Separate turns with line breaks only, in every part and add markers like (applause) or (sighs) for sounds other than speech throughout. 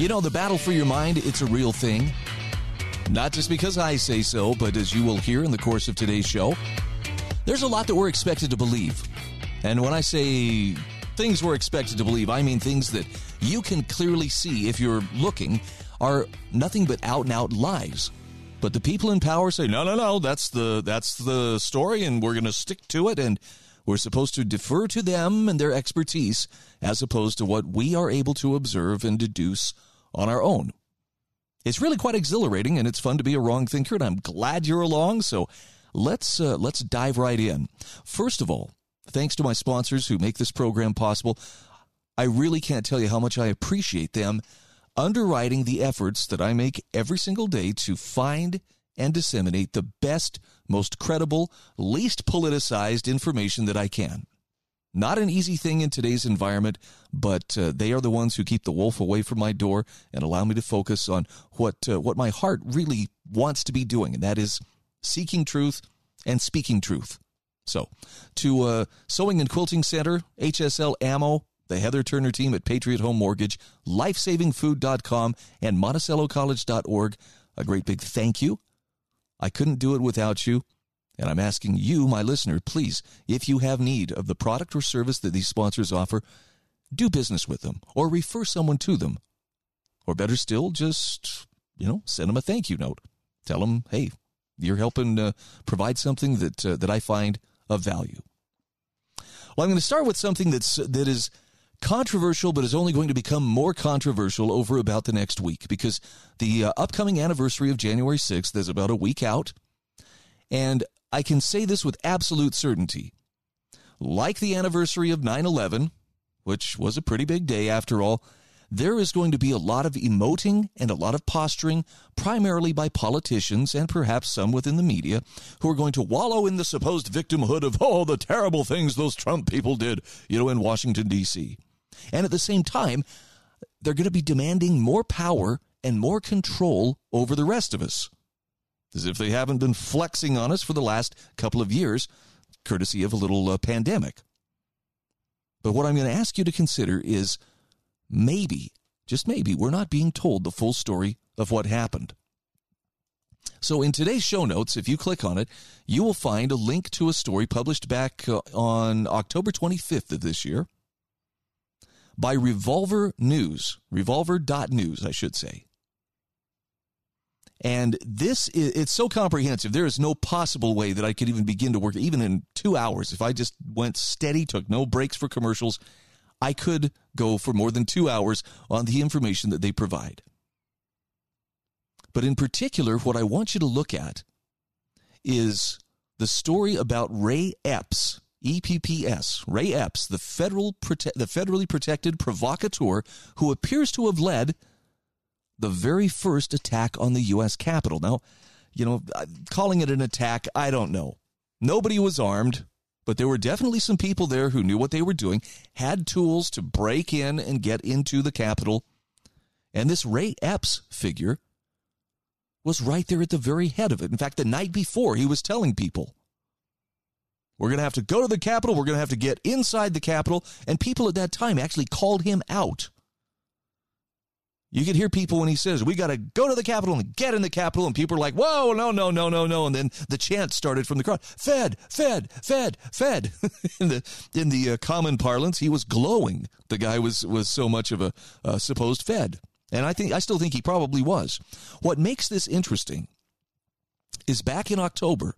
You know, the battle for your mind, it's a real thing. Not just because I say so, but as you will hear in the course of today's show, there's a lot that we're expected to believe. And when I say things we're expected to believe, I mean things that you can clearly see if you're looking are nothing but out and out lies. But the people in power say, no, no, no, that's the, that's the story and we're going to stick to it. And we're supposed to defer to them and their expertise as opposed to what we are able to observe and deduce on our own. It's really quite exhilarating and it's fun to be a wrong thinker and I'm glad you're along. So let's, uh, let's dive right in. First of all, thanks to my sponsors who make this program possible. I really can't tell you how much I appreciate them underwriting the efforts that I make every single day to find and disseminate the best, most credible, least politicized information that I can. Not an easy thing in today's environment, but uh, they are the ones who keep the wolf away from my door and allow me to focus on what uh, what my heart really wants to be doing, and that is seeking truth and speaking truth. So, to uh, Sewing and Quilting Center, HSL Ammo, the Heather Turner team at Patriot Home Mortgage, lifesavingfood.com, and Monticello MonticelloCollege.org, a great big thank you. I couldn't do it without you. And I'm asking you, my listener, please, if you have need of the product or service that these sponsors offer, do business with them or refer someone to them. Or better still, just, you know, send them a thank you note. Tell them, hey, you're helping uh, provide something that, uh, that I find of value. Well, I'm going to start with something that's, that is controversial, but is only going to become more controversial over about the next week because the uh, upcoming anniversary of January 6th is about a week out. And I can say this with absolute certainty. Like the anniversary of 9 11, which was a pretty big day after all, there is going to be a lot of emoting and a lot of posturing, primarily by politicians and perhaps some within the media, who are going to wallow in the supposed victimhood of, oh, the terrible things those Trump people did, you know, in Washington, D.C. And at the same time, they're going to be demanding more power and more control over the rest of us as if they haven't been flexing on us for the last couple of years, courtesy of a little uh, pandemic. But what I'm going to ask you to consider is maybe, just maybe, we're not being told the full story of what happened. So, in today's show notes, if you click on it, you will find a link to a story published back uh, on October 25th of this year by Revolver News, revolver.news, I should say. And this is, it's so comprehensive. There is no possible way that I could even begin to work, even in two hours. If I just went steady, took no breaks for commercials, I could go for more than two hours on the information that they provide. But in particular, what I want you to look at is the story about Ray Epps, EPPS, Ray Epps, the federal prote- the federally protected provocateur who appears to have led the very first attack on the U.S. Capitol. Now, you know, uh, calling it an attack, I don't know. Nobody was armed, but there were definitely some people there who knew what they were doing, had tools to break in and get into the Capitol. And this Ray Epps figure was right there at the very head of it. In fact, the night before, he was telling people, we're going to have to go to the Capitol. We're going to have to get inside the Capitol. And people at that time actually called him out you could hear people when he says, We got to go to the Capitol and get in the Capitol. And people are like, Whoa, no, no, no, no, no. And then the chant started from the crowd Fed, Fed, Fed, Fed. (laughs) in the, in the uh, common parlance, he was glowing. The guy was, was so much of a uh, supposed Fed. And I think I still think he probably was. What makes this interesting is back in October,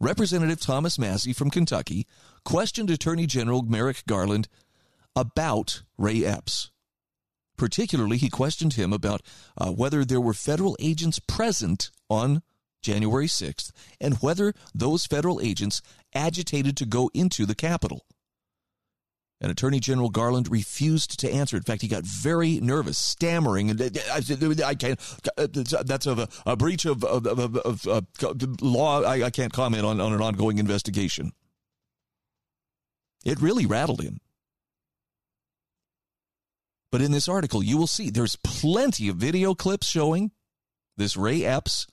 Representative Thomas Massie from Kentucky questioned Attorney General Merrick Garland about Ray Epps. Particularly, he questioned him about uh, whether there were federal agents present on January 6th and whether those federal agents agitated to go into the Capitol. And Attorney General Garland refused to answer. In fact, he got very nervous, stammering, and uh, I, I can't. Uh, that's a, a breach of, of, of, of uh, law. I, I, can't comment on, on an ongoing investigation. It really rattled him. But in this article, you will see there's plenty of video clips showing this Ray Epps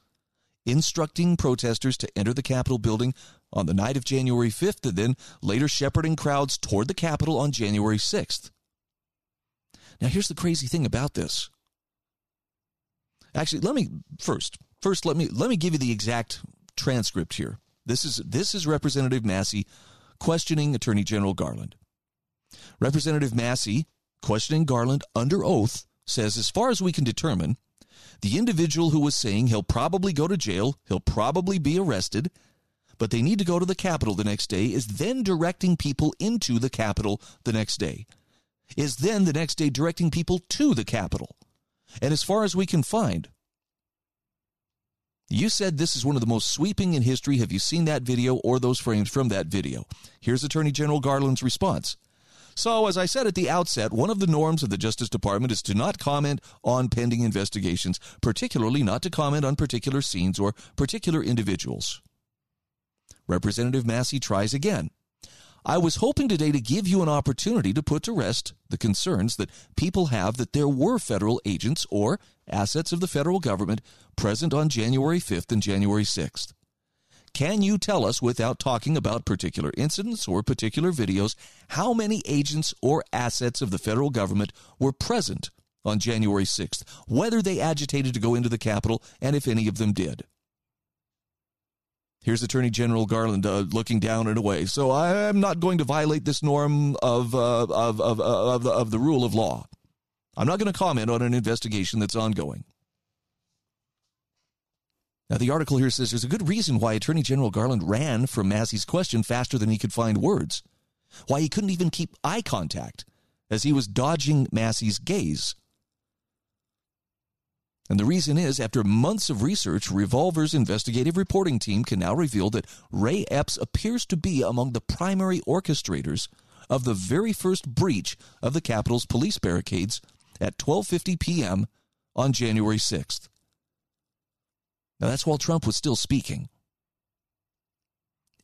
instructing protesters to enter the Capitol building on the night of January 5th and then later shepherding crowds toward the Capitol on January 6th. Now, here's the crazy thing about this. Actually, let me first, first let me let me give you the exact transcript here. This is this is Representative Massie questioning Attorney General Garland. Representative Massie questioning Garland under oath says as far as we can determine, the individual who was saying he'll probably go to jail, he'll probably be arrested, but they need to go to the Capitol the next day, is then directing people into the Capitol the next day, is then the next day directing people to the Capitol. And as far as we can find, you said this is one of the most sweeping in history. Have you seen that video or those frames from that video? Here's Attorney General Garland's response. So, as I said at the outset, one of the norms of the Justice Department is to not comment on pending investigations, particularly not to comment on particular scenes or particular individuals. Representative Massie tries again. I was hoping today to give you an opportunity to put to rest the concerns that people have that there were federal agents or assets of the federal government present on January 5th and January 6th. Can you tell us, without talking about particular incidents or particular videos, how many agents or assets of the federal government were present on January 6th, whether they agitated to go into the Capitol, and if any of them did? Here's Attorney General Garland uh, looking down and away. So I am not going to violate this norm of, uh, of, of, of, the, of the rule of law. I'm not going to comment on an investigation that's ongoing. Now, the article here says there's a good reason why Attorney General Garland ran from Massie's question faster than he could find words, why he couldn't even keep eye contact as he was dodging Massie's gaze. And the reason is, after months of research, Revolver's investigative reporting team can now reveal that Ray Epps appears to be among the primary orchestrators of the very first breach of the Capitol's police barricades at 12:50 p.m. on January 6th. Now, that's while Trump was still speaking.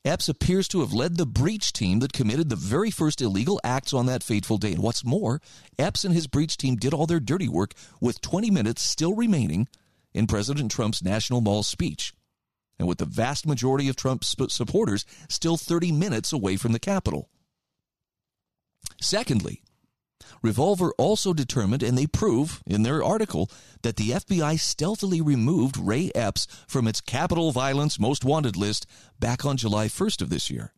Epps appears to have led the breach team that committed the very first illegal acts on that fateful day. And what's more, Epps and his breach team did all their dirty work with 20 minutes still remaining in President Trump's National Mall speech, and with the vast majority of Trump's supporters still 30 minutes away from the Capitol. Secondly, Revolver also determined, and they prove in their article, that the FBI stealthily removed Ray Epps from its Capitol Violence Most Wanted list back on July 1st of this year.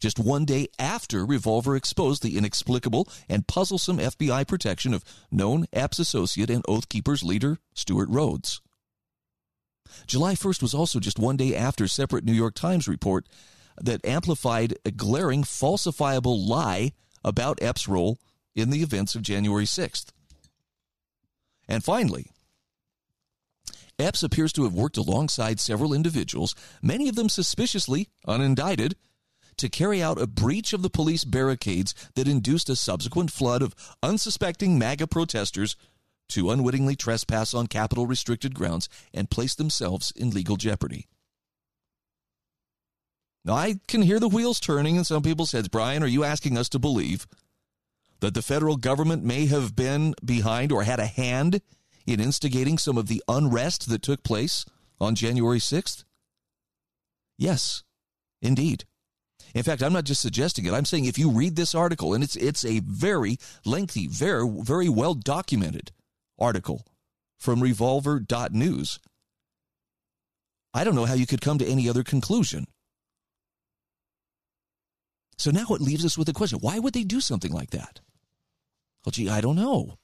Just one day after Revolver exposed the inexplicable and puzzlesome FBI protection of known Epps associate and Oath Keepers leader Stewart Rhodes. July 1st was also just one day after separate New York Times report that amplified a glaring falsifiable lie about Epps' role in the events of January 6th. And finally, Epps appears to have worked alongside several individuals, many of them suspiciously unindicted, to carry out a breach of the police barricades that induced a subsequent flood of unsuspecting MAGA protesters to unwittingly trespass on Capitol restricted grounds and place themselves in legal jeopardy. Now, I can hear the wheels turning in some people's heads. Brian, are you asking us to believe that the federal government may have been behind or had a hand in instigating some of the unrest that took place on January 6th? Yes, indeed. In fact, I'm not just suggesting it. I'm saying if you read this article, and it's it's a very lengthy, very very well documented article from revolver.news. I don't know how you could come to any other conclusion. So now it leaves us with a question. Why would they do something like that? Well, gee, I don't know.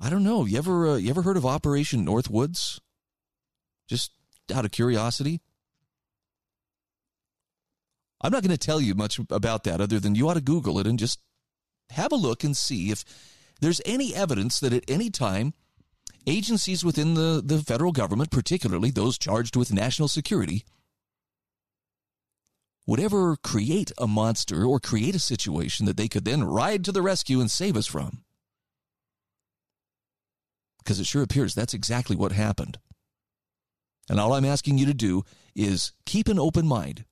I don't know. You ever uh, you ever heard of Operation Northwoods? Just out of curiosity. I'm not going to tell you much about that other than you ought to Google it and just have a look and see if there's any evidence that at any time agencies within the, the federal government, particularly those charged with national security, would ever create a monster or create a situation that they could then ride to the rescue and save us from. Because it sure appears that's exactly what happened. And all I'm asking you to do is keep an open mind,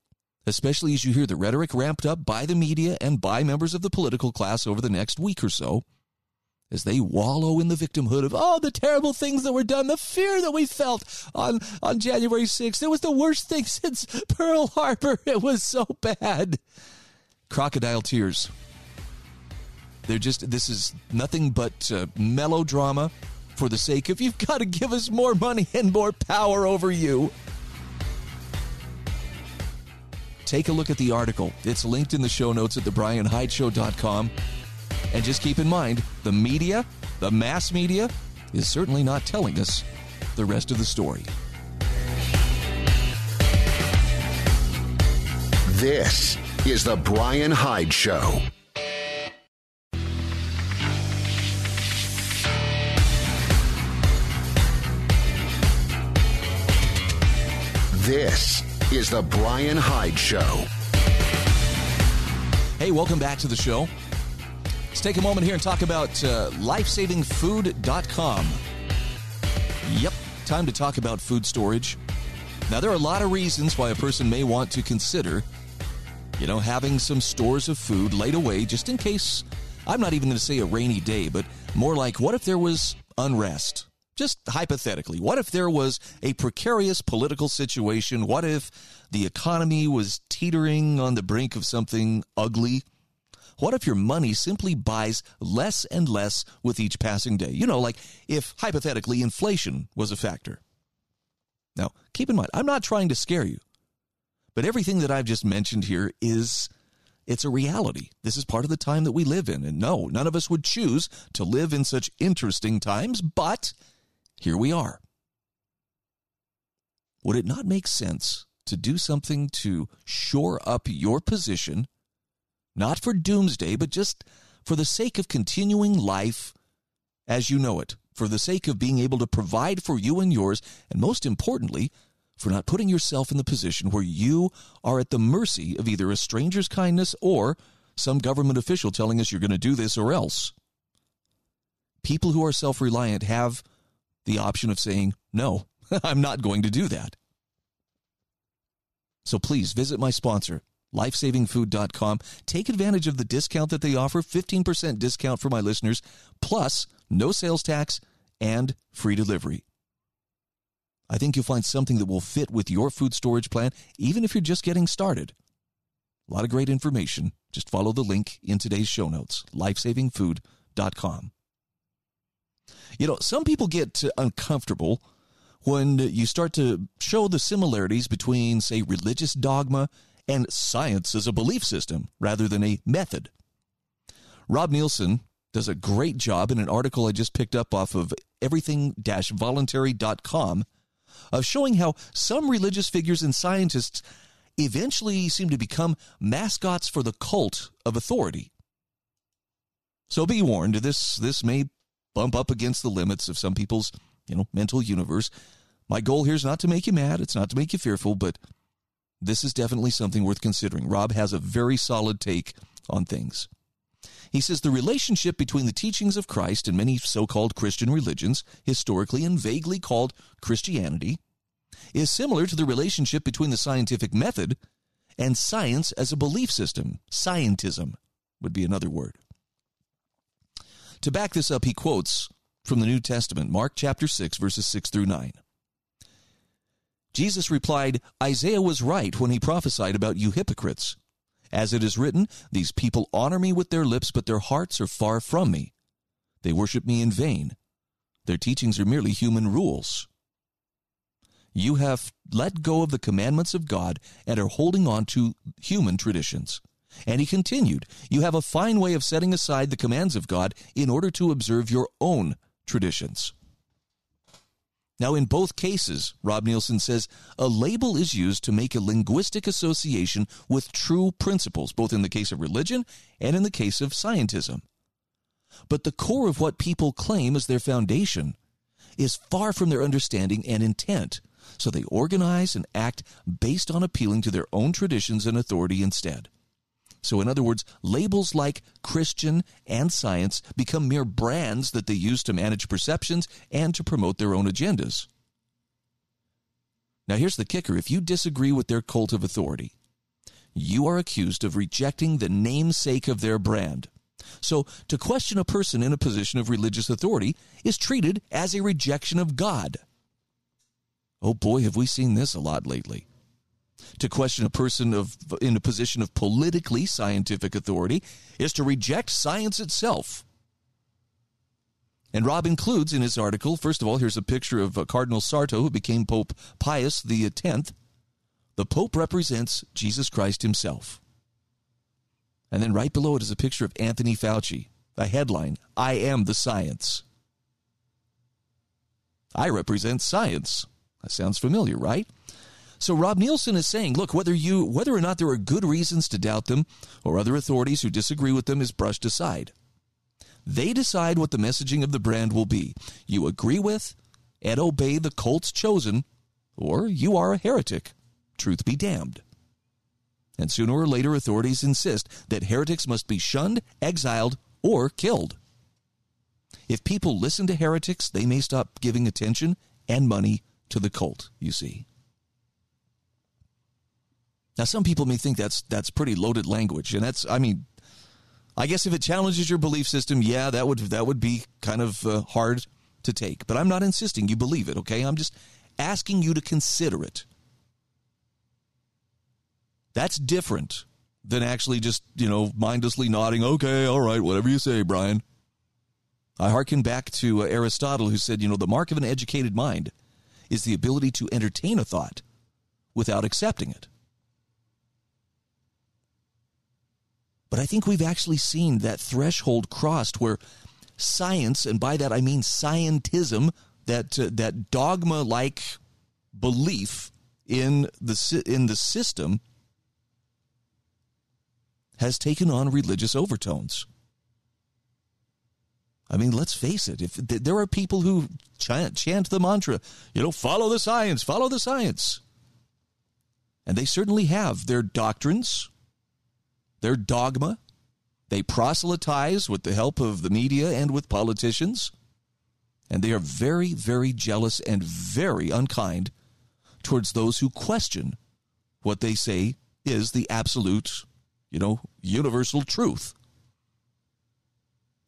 especially as you hear the rhetoric ramped up by the media and by members of the political class over the next week or so as they wallow in the victimhood of all oh, the terrible things that were done, the fear that we felt on, on January 6th. It was the worst thing (laughs) since Pearl Harbor. It was so bad. Crocodile tears. They're just, this is nothing but uh, melodrama for the sake of you've got to give us more money and more power over you. Take a look at the article. It's linked in the show notes at thebrianhydeshow.com. And just keep in mind, the media, the mass media, is certainly not telling us the rest of the story.
This is the Brian Hyde Show. This is the Brian Hyde Show.
Hey, welcome back to the show. Let's take a moment here and talk about uh, lifesavingfood.com. Yep, time to talk about food storage. Now, there are a lot of reasons why a person may want to consider, you know, having some stores of food laid away just in case. I'm not even going to say a rainy day, but more like what if there was unrest? Just hypothetically, what if there was a precarious political situation? What if the economy was teetering on the brink of something ugly? What if your money simply buys less and less with each passing day? You know, like if hypothetically inflation was a factor. Now, keep in mind, I'm not trying to scare you, but everything that I've just mentioned here is it's a reality. This is part of the time that we live in. And no, none of us would choose to live in such interesting times, but here we are. Would it not make sense to do something to shore up your position not for doomsday, but just for the sake of continuing life as you know it, for the sake of being able to provide for you and yours, and most importantly, for not putting yourself in the position where you are at the mercy of either a stranger's kindness or some government official telling us you're going to do this or else. People who are self reliant have the option of saying, No, (laughs) I'm not going to do that. So please visit my sponsor, lifesavingfood.com. Take advantage of the discount that they offer 15% discount for my listeners, plus no sales tax and free delivery. I think you'll find something that will fit with your food storage plan, even if you're just getting started. A lot of great information. Just follow the link in today's show notes lifesavingfood.com. You know, some people get uncomfortable when you start to show the similarities between, say, religious dogma and science as a belief system rather than a method. Rob Nielsen does a great job in an article I just picked up off of everything voluntary.com of showing how some religious figures and scientists eventually seem to become mascots for the cult of authority. So be warned, this this may bump up against the limits of some people's, you know, mental universe. My goal here is not to make you mad, it's not to make you fearful, but this is definitely something worth considering. Rob has a very solid take on things. He says the relationship between the teachings of Christ and many so called Christian religions, historically and vaguely called Christianity, is similar to the relationship between the scientific method and science as a belief system. Scientism would be another word. To back this up, he quotes from the New Testament, Mark chapter 6, verses 6 through 9. Jesus replied, Isaiah was right when he prophesied about you hypocrites. As it is written, These people honor me with their lips, but their hearts are far from me. They worship me in vain. Their teachings are merely human rules. You have let go of the commandments of God and are holding on to human traditions. And he continued, You have a fine way of setting aside the commands of God in order to observe your own traditions. Now, in both cases, Rob Nielsen says, a label is used to make a linguistic association with true principles, both in the case of religion and in the case of scientism. But the core of what people claim as their foundation is far from their understanding and intent, So they organize and act based on appealing to their own traditions and authority instead. So, in other words, labels like Christian and science become mere brands that they use to manage perceptions and to promote their own agendas. Now, here's the kicker if you disagree with their cult of authority, you are accused of rejecting the namesake of their brand. So, to question a person in a position of religious authority is treated as a rejection of God. Oh boy, have we seen this a lot lately. To question a person of, in a position of politically scientific authority is to reject science itself. And Rob includes in his article, first of all, here's a picture of uh, Cardinal Sarto, who became Pope Pius X. The Pope represents Jesus Christ himself. And then right below it is a picture of Anthony Fauci. A headline I am the science. I represent science. That sounds familiar, right? So Rob Nielsen is saying, look, whether you whether or not there are good reasons to doubt them or other authorities who disagree with them is brushed aside. They decide what the messaging of the brand will be. You agree with and obey the cult's chosen, or you are a heretic. Truth be damned. And sooner or later, authorities insist that heretics must be shunned, exiled, or killed. If people listen to heretics, they may stop giving attention and money to the cult, you see. Now, some people may think that's that's pretty loaded language, and that's I mean, I guess if it challenges your belief system, yeah, that would that would be kind of uh, hard to take. But I'm not insisting you believe it. Okay, I'm just asking you to consider it. That's different than actually just you know mindlessly nodding. Okay, all right, whatever you say, Brian. I hearken back to uh, Aristotle, who said, you know, the mark of an educated mind is the ability to entertain a thought without accepting it. But I think we've actually seen that threshold crossed where science, and by that I mean scientism, that uh, that dogma-like belief in the in the system, has taken on religious overtones. I mean, let's face it. If there are people who chant, chant the mantra, you know, follow the science, follow the science, and they certainly have their doctrines, their dogma. They proselytize with the help of the media and with politicians. And they are very, very jealous and very unkind towards those who question what they say is the absolute, you know, universal truth.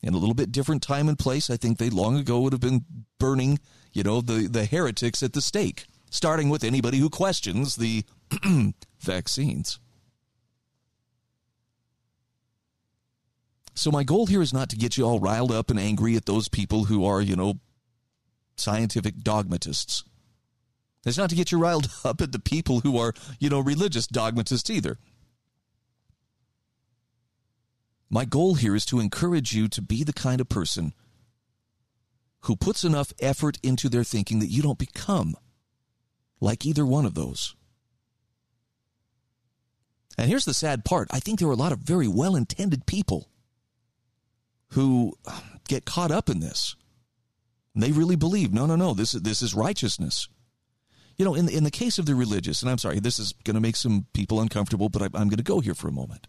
In a little bit different time and place, I think they long ago would have been burning, you know, the, the heretics at the stake, starting with anybody who questions the (clears throat) vaccines. So my goal here is not to get you all riled up and angry at those people who are, you know, scientific dogmatists. It's not to get you riled (laughs) up at the people who are, you know, religious dogmatists either. My goal here is to encourage you to be the kind of person who puts enough effort into their thinking that you don't become like either one of those. And here's the sad part I think there are a lot of very well intended people who get caught up in this. They really believe, no, no, no, this is, this is righteousness. You know, in, in the case of the religious, and I'm sorry, this is going to make some people uncomfortable, but I, I'm going to go here for a moment.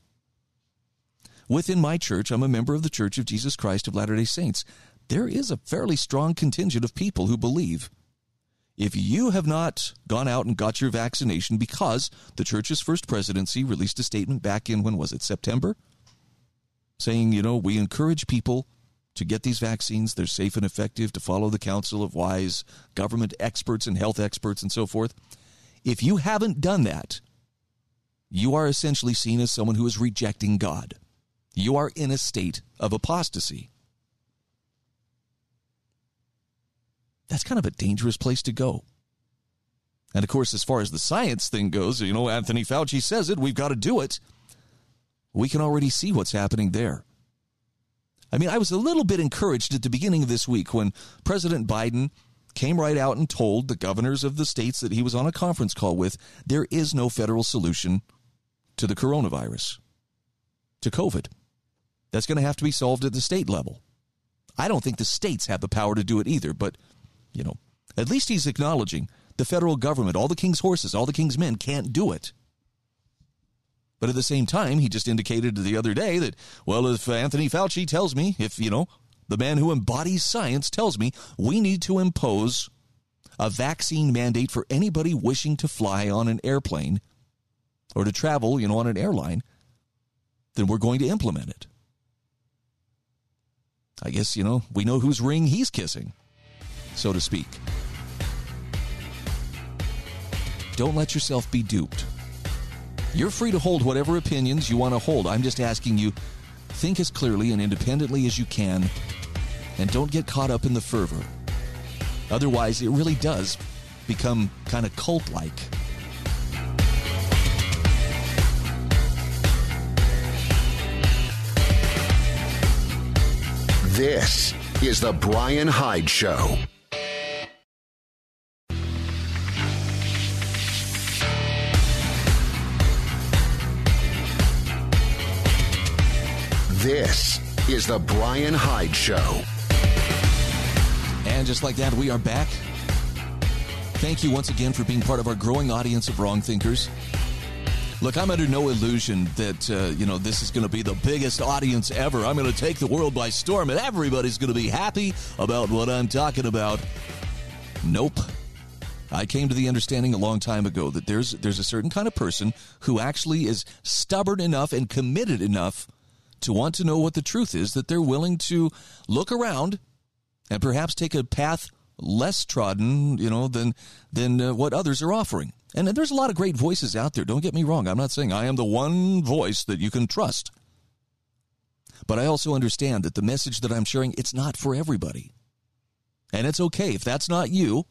Within my church, I'm a member of the Church of Jesus Christ of Latter day Saints. There is a fairly strong contingent of people who believe if you have not gone out and got your vaccination because the church's first presidency released a statement back in, when was it, September? Saying, you know, we encourage people to get these vaccines. They're safe and effective, to follow the counsel of wise government experts and health experts and so forth. If you haven't done that, you are essentially seen as someone who is rejecting God. You are in a state of apostasy. That's kind of a dangerous place to go. And of course, as far as the science thing goes, you know, Anthony Fauci says it, we've got to do it we can already see what's happening there. I mean, I was a little bit encouraged at the beginning of this week when President Biden came right out and told the governors of the states that he was on a conference call with there is no federal solution to the coronavirus, to COVID. That's going to have to be solved at the state level. I don't think the states have the power to do it either, but, you know, at least he's acknowledging the federal government, all the king's horses, all the king's men can't do it. But at the same time, he just indicated the other day that, well, if Anthony Fauci tells me, if, you know, the man who embodies science tells me we need to impose a vaccine mandate for anybody wishing to fly on an airplane or to travel, you know, on an airline, then we're going to implement it. I guess, you know, we know whose ring he's kissing, so to speak. Don't let yourself be duped. You're free to hold whatever opinions you want to hold. I'm just asking you think as clearly and independently as you can and don't get caught up in the fervor. Otherwise, it really does become kind of cult like.
This is The Brian Hyde Show. This is The Brian Hyde Show.
And just like that, we are back. Thank you once again for being part of our growing audience of wrong thinkers. Look, I'm under no illusion that, uh, you know, this is going to be the biggest audience ever. I'm going to take the world by storm and everybody's going to be happy about what I'm talking about. Nope. I came to the understanding a long time ago that there's there's a certain kind of person who actually is stubborn enough and committed enough to want to know what the truth is that they're willing to look around and perhaps take a path less trodden, you know, than than uh, what others are offering. And there's a lot of great voices out there. Don't get me wrong. I'm not saying I am the one voice that you can trust. But I also understand that the message that I'm sharing, it's not for everybody. And it's okay if that's not you.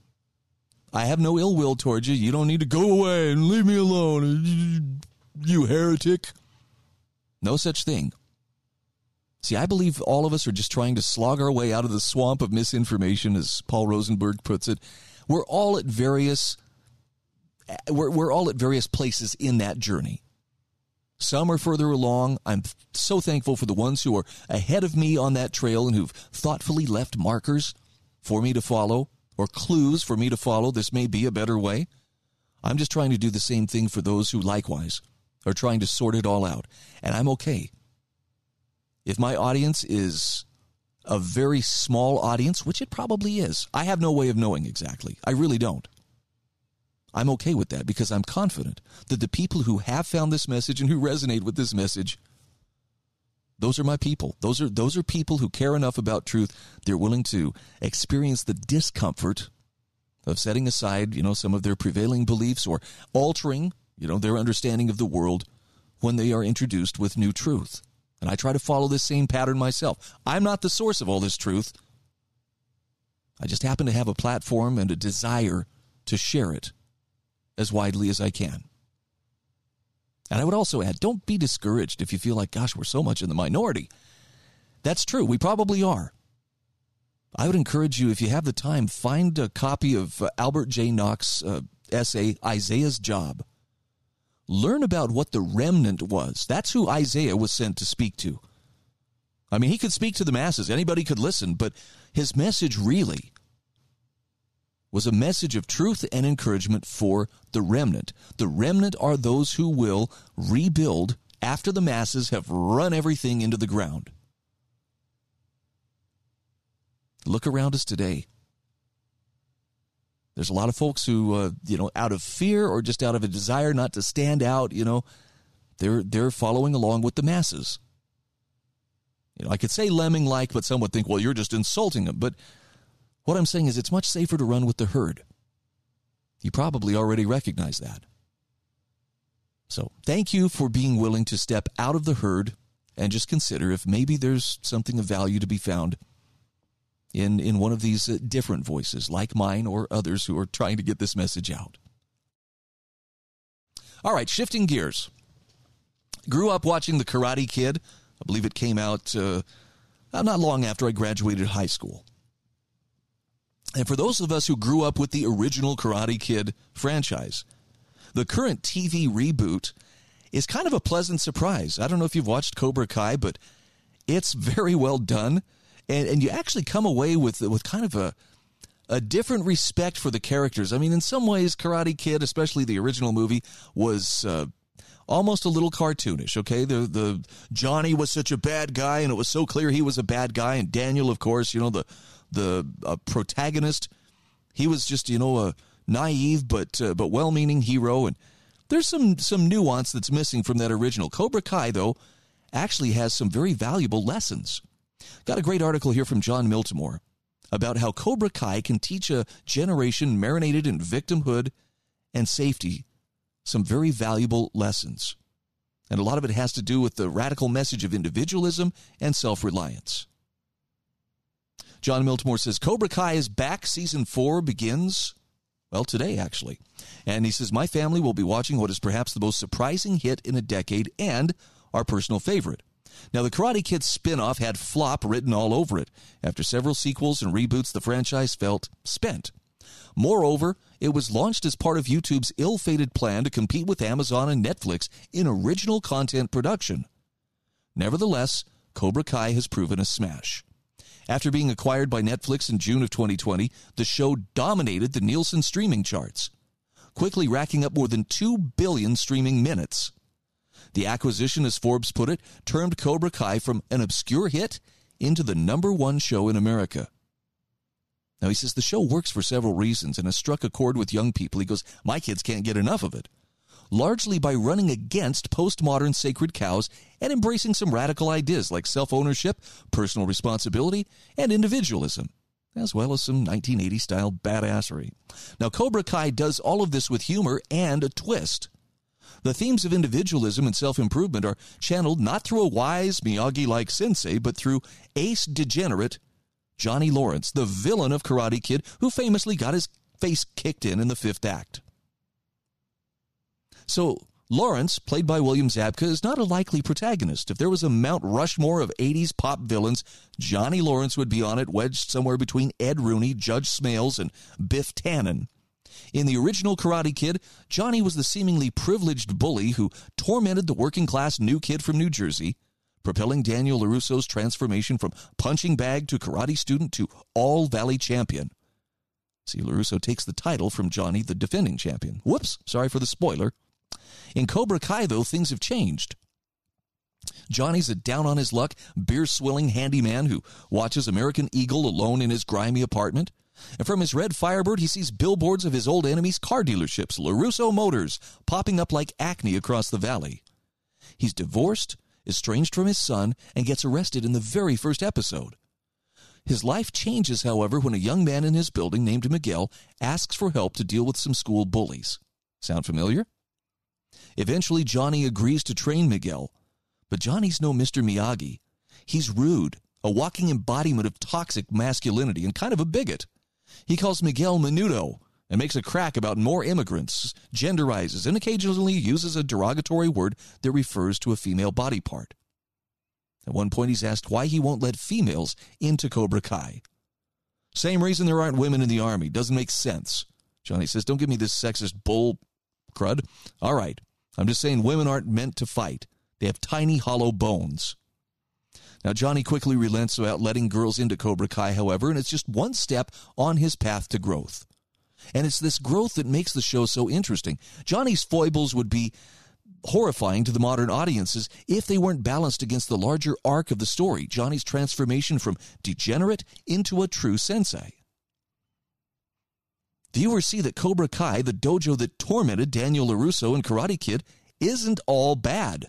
I have no ill will towards you. You don't need to go away and leave me alone, you heretic. No such thing. See, I believe all of us are just trying to slog our way out of the swamp of misinformation, as Paul Rosenberg puts it. We're all at various we're, we're all at various places in that journey. Some are further along. I'm so thankful for the ones who are ahead of me on that trail and who've thoughtfully left markers for me to follow or clues for me to follow. This may be a better way. I'm just trying to do the same thing for those who likewise are trying to sort it all out. And I'm okay. If my audience is a very small audience, which it probably is, I have no way of knowing exactly. I really don't. I'm okay with that because I'm confident that the people who have found this message and who resonate with this message those are my people. Those are those are people who care enough about truth they're willing to experience the discomfort of setting aside, you know, some of their prevailing beliefs or altering, you know, their understanding of the world when they are introduced with new truth. And I try to follow this same pattern myself. I'm not the source of all this truth. I just happen to have a platform and a desire to share it as widely as I can. And I would also add don't be discouraged if you feel like, gosh, we're so much in the minority. That's true. We probably are. I would encourage you, if you have the time, find a copy of uh, Albert J. Nock's uh, essay, Isaiah's Job. Learn about what the remnant was. That's who Isaiah was sent to speak to. I mean, he could speak to the masses, anybody could listen, but his message really was a message of truth and encouragement for the remnant. The remnant are those who will rebuild after the masses have run everything into the ground. Look around us today. There's a lot of folks who, uh, you know, out of fear or just out of a desire not to stand out, you know, they're they're following along with the masses. You know, I could say lemming like, but some would think, well, you're just insulting them. But what I'm saying is it's much safer to run with the herd. You probably already recognize that. So thank you for being willing to step out of the herd and just consider if maybe there's something of value to be found in, in one of these uh, different voices, like mine or others who are trying to get this message out. All right, shifting gears. Grew up watching The Karate Kid. I believe it came out uh, not long after I graduated high school. And for those of us who grew up with the original Karate Kid franchise, the current TV reboot is kind of a pleasant surprise. I don't know if you've watched Cobra Kai, but it's very well done. And, and you actually come away with, with kind of a, a different respect for the characters. I mean, in some ways, Karate Kid, especially the original movie, was uh, almost a little cartoonish. Okay, the the Johnny was such a bad guy, and it was so clear he was a bad guy. And Daniel, of course, you know the the uh, protagonist, he was just you know a naive but uh, but well-meaning hero. And there's some some nuance that's missing from that original. Cobra Kai, though, actually has some very valuable lessons. Got a great article here from Jon Miltimore about how Cobra Kai can teach a generation marinated in victimhood and safety some very valuable lessons. And a lot of it has to do with the radical message of individualism and self reliance. Jon Miltimore says Cobra Kai is back. Season four begins, well, today, actually. And he says, My family will be watching what is perhaps the most surprising hit in a decade and our personal favorite. Now, the Karate Kid spin off had flop written all over it. After several sequels and reboots, the franchise felt spent. Moreover, it was launched as part of YouTube's ill fated plan to compete with Amazon and Netflix in original content production. Nevertheless, Cobra Kai has proven a smash. After being acquired by Netflix in June of 2020, the show dominated the Nielsen streaming charts, quickly racking up more than 2 billion streaming minutes. The acquisition, as Forbes put it, turned Cobra Kai from an obscure hit into the number one show in America. Now, he says the show works for several reasons and has struck a chord with young people. He goes, My kids can't get enough of it. Largely by running against postmodern sacred cows and embracing some radical ideas like self ownership, personal responsibility, and individualism, as well as some 1980 style badassery. Now, Cobra Kai does all of this with humor and a twist. The themes of individualism and self improvement are channeled not through a wise Miyagi like sensei, but through ace degenerate Johnny Lawrence, the villain of Karate Kid, who famously got his face kicked in in the fifth act. So, Lawrence, played by William Zabka, is not a likely protagonist. If there was a Mount Rushmore of 80s pop villains, Johnny Lawrence would be on it, wedged somewhere between Ed Rooney, Judge Smails, and Biff Tannen. In the original Karate Kid, Johnny was the seemingly privileged bully who tormented the working class new kid from New Jersey propelling Daniel LaRusso's transformation from punching bag to karate student to all valley champion. See, LaRusso takes the title from Johnny, the defending champion. Whoops, sorry for the spoiler. In Cobra Kai, though, things have changed. Johnny's a down on his luck, beer swilling handyman who watches American Eagle alone in his grimy apartment. And from his red Firebird, he sees billboards of his old enemy's car dealerships, LaRusso Motors, popping up like acne across the valley. He's divorced, estranged from his son, and gets arrested in the very first episode. His life changes, however, when a young man in his building named Miguel asks for help to deal with some school bullies. Sound familiar? Eventually, Johnny agrees to train Miguel. But Johnny's no Mr. Miyagi. He's rude, a walking embodiment of toxic masculinity, and kind of a bigot. He calls Miguel Menudo, and makes a crack about more immigrants, genderizes, and occasionally uses a derogatory word that refers to a female body part. At one point, he's asked why he won't let females into Cobra Kai. Same reason there aren't women in the army. Doesn't make sense. Johnny says, Don't give me this sexist bull crud. All right. I'm just saying women aren't meant to fight. They have tiny, hollow bones. Now, Johnny quickly relents about letting girls into Cobra Kai, however, and it's just one step on his path to growth. And it's this growth that makes the show so interesting. Johnny's foibles would be horrifying to the modern audiences if they weren't balanced against the larger arc of the story Johnny's transformation from degenerate into a true sensei. Viewers see that Cobra Kai, the dojo that tormented Daniel LaRusso and Karate Kid, isn't all bad.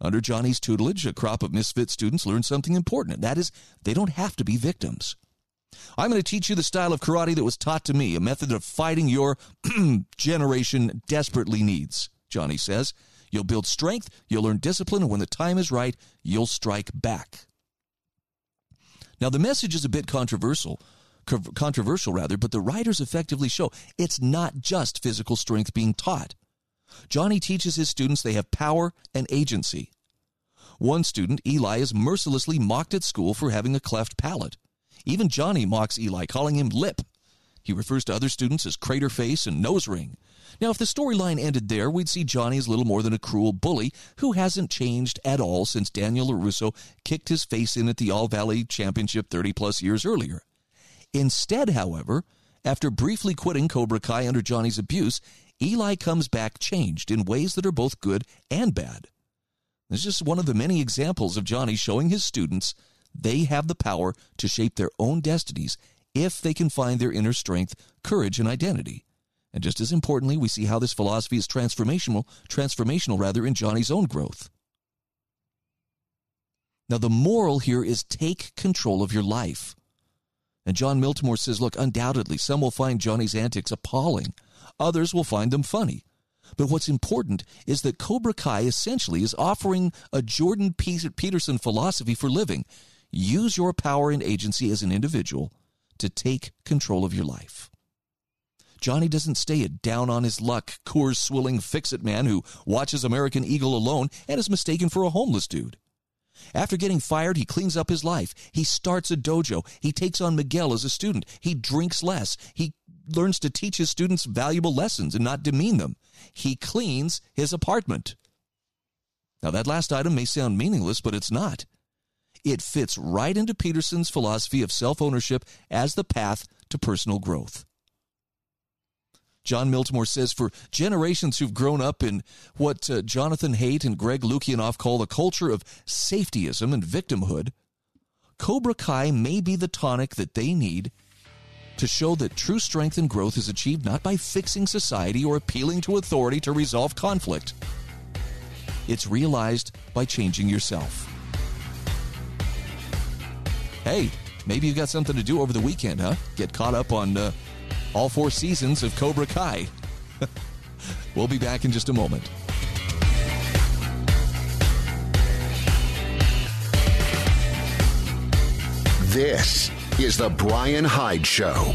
Under Johnny's tutelage, a crop of misfit students learn something important, and that is, they don't have to be victims. I'm going to teach you the style of karate that was taught to me, a method of fighting your (clears throat) generation desperately needs, Johnny says. You'll build strength, you'll learn discipline, and when the time is right, you'll strike back. Now, the message is a bit controversial, controversial rather, but the writers effectively show it's not just physical strength being taught. Johnny teaches his students they have power and agency. One student, Eli, is mercilessly mocked at school for having a cleft palate. Even Johnny mocks Eli, calling him Lip. He refers to other students as Crater Face and Nose Ring. Now, if the storyline ended there, we'd see Johnny as little more than a cruel bully who hasn't changed at all since Daniel LaRusso kicked his face in at the All Valley Championship 30 plus years earlier. Instead, however, after briefly quitting Cobra Kai under Johnny's abuse, Eli comes back changed in ways that are both good and bad. This is just one of the many examples of Johnny showing his students they have the power to shape their own destinies if they can find their inner strength, courage, and identity. And just as importantly, we see how this philosophy is transformational, transformational rather, in Johnny's own growth. Now, the moral here is take control of your life. And Jon Miltimore says, look, undoubtedly, some will find Johnny's antics appalling. Others will find them funny. But what's important is that Cobra Kai essentially is offering a Jordan Peterson philosophy for living. Use your power and agency as an individual to take control of your life. Johnny doesn't stay a down on his luck, Coors swilling fix it man who watches American Eagle alone and is mistaken for a homeless dude. After getting fired, he cleans up his life. He starts a dojo. He takes on Miguel as a student. He drinks less. He learns to teach his students valuable lessons and not demean them. He cleans his apartment. Now, that last item may sound meaningless, but it's not. It fits right into Peterson's philosophy of self ownership as the path to personal growth. Jon Miltimore says for generations who've grown up in what uh, Jonathan Haidt and Greg Lukianoff call the culture of safetyism and victimhood, Cobra Kai may be the tonic that they need to show that true strength and growth is achieved not by fixing society or appealing to authority to resolve conflict. It's realized by changing yourself. Hey, maybe you've got something to do over the weekend, huh? Get caught up on uh, all four seasons of Cobra Kai. (laughs) we'll be back in just a moment.
This is The Brian Hyde Show.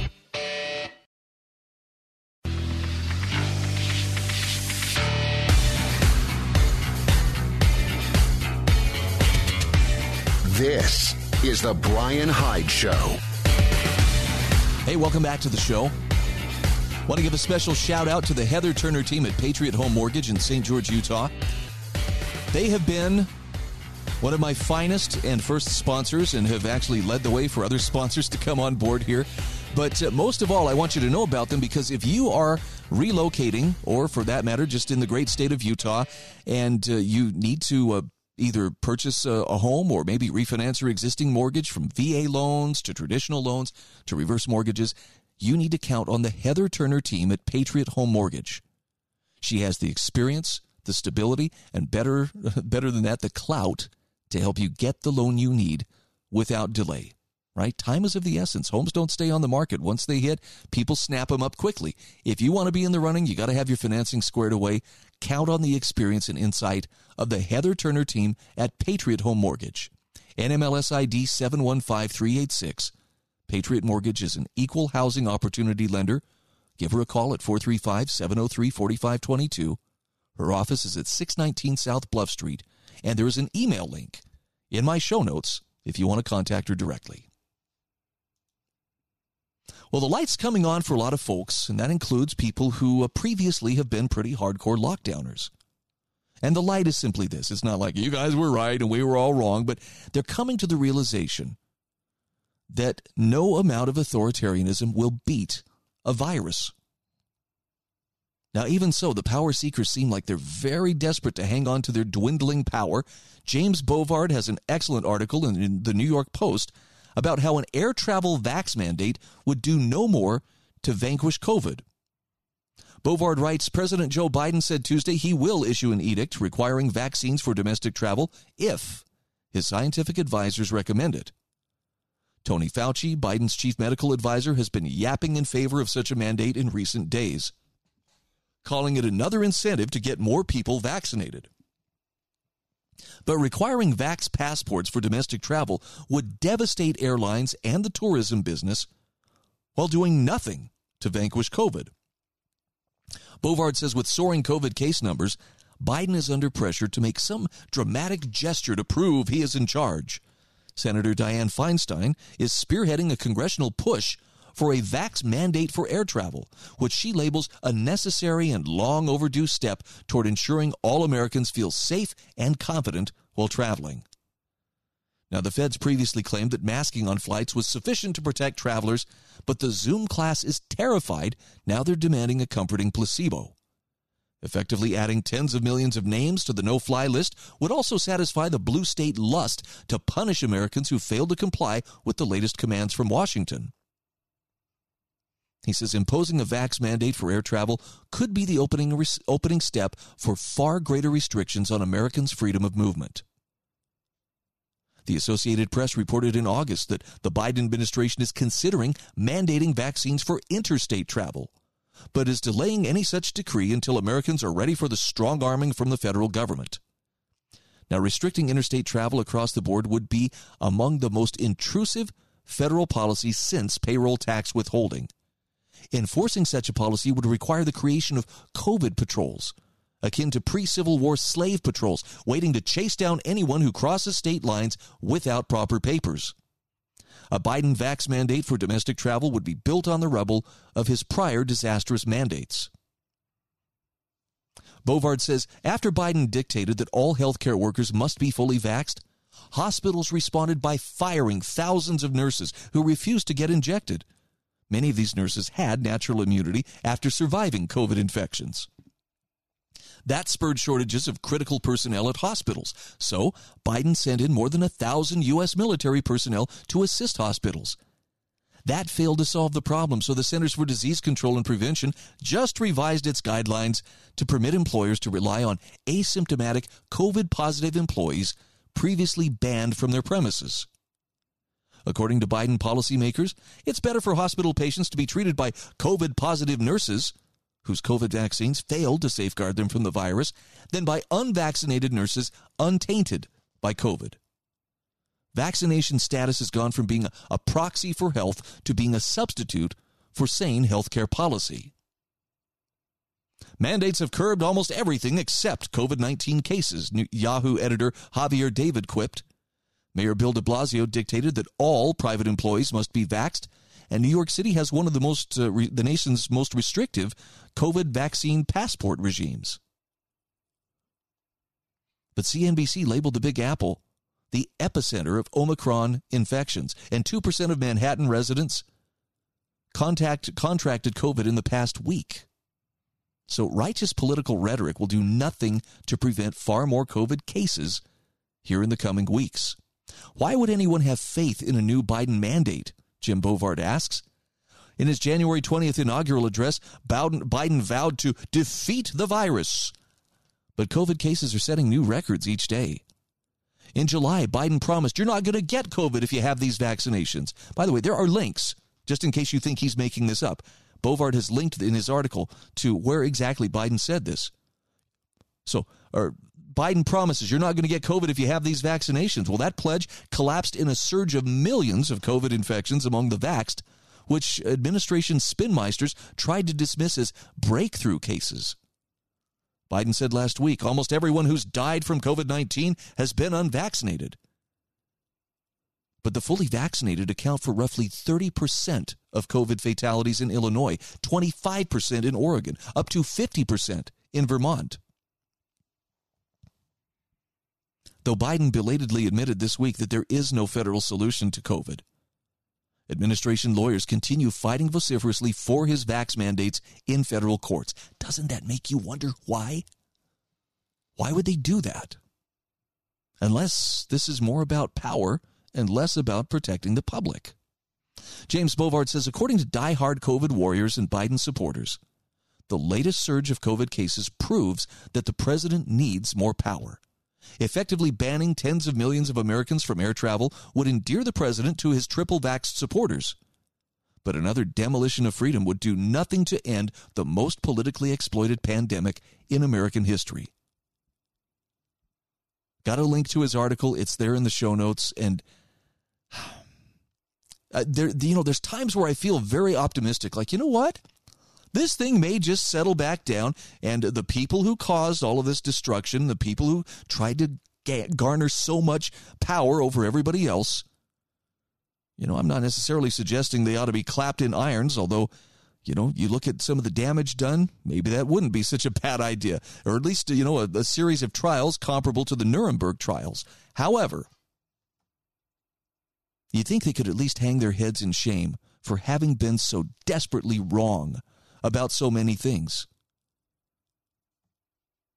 This is The Brian Hyde Show.
Hey, welcome back to the show. Want to give a special shout out to the Heather Turner team at Patriot Home Mortgage in St. George, Utah. They have been one of my finest and first sponsors and have actually led the way for other sponsors to come on board here. But uh, most of all, I want you to know about them because if you are relocating, or for that matter, just in the great state of Utah, and uh, you need to uh, either purchase a, a, home or maybe refinance your existing mortgage from VA loans to traditional loans to reverse mortgages, you need to count on the Heather Turner team at Patriot Home Mortgage. She has the experience, the stability, and better, (laughs) better than that, the clout to help you get the loan you need without delay. Right? Time is of the essence. Homes don't stay on the market. Once they hit, people snap them up quickly. If you want to be in the running, you got to have your financing squared away. Count on the experience and insight of the Heather Turner team at Patriot Home Mortgage. NMLS ID 715386. Patriot Mortgage is an equal housing opportunity lender. Give her a call at 435 703 4522. Her office is at 619 South Bluff Street and there is an email link in my show notes if you want to contact her directly. Well, the light's coming on for a lot of folks, and that includes people who uh, previously have been pretty hardcore lockdowners. And the light is simply this it's not like you guys were right and we were all wrong, but they're coming to the realization that no amount of authoritarianism will beat a virus. Now, even so, the power seekers seem like they're very desperate to hang on to their dwindling power. James Bovard has an excellent article in, the New York Post about how an air travel vax mandate would do no more to vanquish COVID. Bovard writes President Joe Biden said Tuesday he will issue an edict requiring vaccines for domestic travel if his scientific advisors recommend it. Tony Fauci, Biden's chief medical advisor, has been yapping in favor of such a mandate in recent days calling it another incentive to get more people vaccinated. But requiring vax passports for domestic travel would devastate airlines and the tourism business while doing nothing to vanquish COVID. Bovard says with soaring COVID case numbers, Biden is under pressure to make some dramatic gesture to prove he is in charge. Senator Dianne Feinstein is spearheading a congressional push for a vax mandate for air travel, which she labels a necessary and long overdue step toward ensuring all Americans feel safe and confident while traveling. Now, the feds previously claimed that masking on flights was sufficient to protect travelers, but the Zoom class is terrified. Now they're demanding a comforting placebo. Effectively adding tens of millions of names to the no fly list would also satisfy the blue state lust to punish Americans who failed to comply with the latest commands from Washington. He says imposing a vax mandate for air travel could be the opening, opening step for far greater restrictions on Americans' freedom of movement. The Associated Press reported in August that the Biden administration is considering mandating vaccines for interstate travel, but is delaying any such decree until Americans are ready for the strong arming from the federal government. Now, restricting interstate travel across the board would be among the most intrusive federal policies since payroll tax withholding. Enforcing such a policy would require the creation of COVID patrols, akin to pre Civil War slave patrols, waiting to chase down anyone who crosses state lines without proper papers. A Biden vax mandate for domestic travel would be built on the rubble of his prior disastrous mandates. Bovard says after Biden dictated that all healthcare workers must be fully vaxed, hospitals responded by firing thousands of nurses who refused to get injected. Many of these nurses had natural immunity after surviving COVID infections. That spurred shortages of critical personnel at hospitals. So, Biden sent in more than a thousand U.S. military personnel to assist hospitals. That failed to solve the problem, so the Centers for Disease Control and Prevention just revised its guidelines to permit employers to rely on asymptomatic COVID positive employees previously banned from their premises. According to Biden policymakers, it's better for hospital patients to be treated by COVID positive nurses whose COVID vaccines failed to safeguard them from the virus than by unvaccinated nurses untainted by COVID. Vaccination status has gone from being a proxy for health to being a substitute for sane healthcare policy. Mandates have curbed almost everything except COVID 19 cases, Yahoo editor Javier David quipped. Mayor Bill de Blasio dictated that all private employees must be vaxed and New York City has one of the most uh, re- the nation's most restrictive COVID vaccine passport regimes. But CNBC labeled the Big Apple the epicenter of Omicron infections, and 2% of Manhattan residents contact, contracted COVID in the past week. So, righteous political rhetoric will do nothing to prevent far more COVID cases here in the coming weeks. Why would anyone have faith in a new Biden mandate Jim Bovard asks. In his January 20th inaugural address, Biden vowed to defeat the virus. But COVID cases are setting new records each day. In July, Biden promised you're not going to get COVID if you have these vaccinations. By the way, there are links, just in case you think he's making this up. Bovard has linked in his article to where exactly Biden said this. So, or Biden promises you're not going to get COVID if you have these vaccinations. Well, that pledge collapsed in a surge of millions of COVID infections among the vaxxed, which administration spinmeisters tried to dismiss as breakthrough cases. Biden said last week almost everyone who's died from COVID 19 has been unvaccinated. But the fully vaccinated account for roughly 30% of COVID fatalities in Illinois, 25% in Oregon, up to 50% in Vermont. Though Biden belatedly admitted this week that there is no federal solution to COVID. Administration lawyers continue fighting vociferously for his vax mandates in federal courts. Doesn't that make you wonder why? Why would they do that? Unless this is more about power and less about protecting the public. James Bovard says, according to die-hard COVID warriors and Biden supporters, the latest surge of COVID cases proves that the president needs more power. Effectively banning tens of millions of Americans from air travel would endear the president to his triple vaxxed supporters. But another demolition of freedom would do nothing to end the most politically exploited pandemic in American history. Got a link to his article. It's there in the show notes. And (sighs) uh, there, you know, there's times where I feel very optimistic. Like, you know what? This thing may just settle back down, and the people who caused all of this destruction, the people who tried to garner so much power over everybody else, you know, I'm not necessarily suggesting they ought to be clapped in irons, although, you know, you look at some of the damage done, maybe that wouldn't be (laughs) such a bad idea, or at least, you know, a, a series of trials comparable to the Nuremberg trials. However, You'd think they could at least hang their heads in shame for having been so desperately wrong about so many things.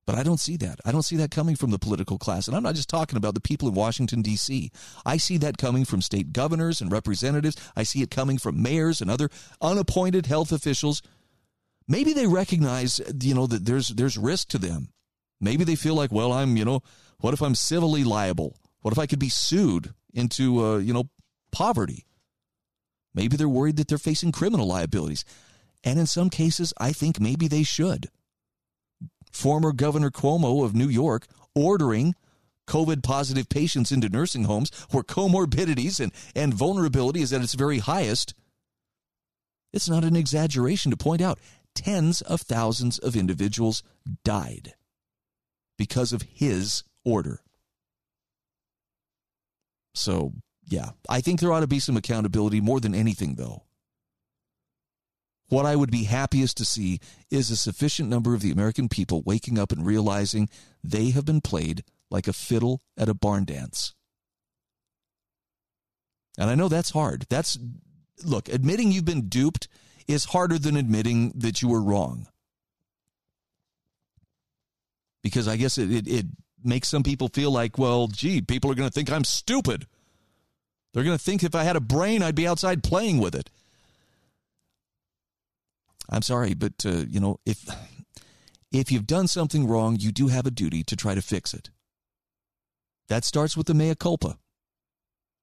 But I don't see that. I don't see that coming from the political class. And I'm not just talking about the people in Washington, D.C. I see that coming from state governors and representatives. I see it coming from mayors and other unappointed health officials. Maybe they recognize, you know, that there's there's risk to them. Maybe they feel like, well, I'm, you know, what if I'm civilly liable? What if I could be sued into, uh, you know, poverty? Maybe they're worried that they're facing criminal liabilities. And in some cases, I think maybe they should former Governor Cuomo of New York ordering COVID positive patients into nursing homes where comorbidities and, and vulnerability is at its very highest. It's not an exaggeration to point out tens of thousands of individuals died because of his order. So, yeah, I think there ought to be some accountability more than anything, though. What I would be happiest to see is a sufficient number of the American people waking up and realizing they have been played like a fiddle at a barn dance. And I know that's hard. That's, look, admitting you've been duped is harder than admitting that you were wrong. Because I guess it, it, it makes some people feel like, well, gee, people are going to think I'm stupid. They're going to think if I had a brain, I'd be outside playing with it. I'm sorry, but uh, you know, if if you've done something wrong, you do have a duty to try to fix it. That starts with the mea culpa.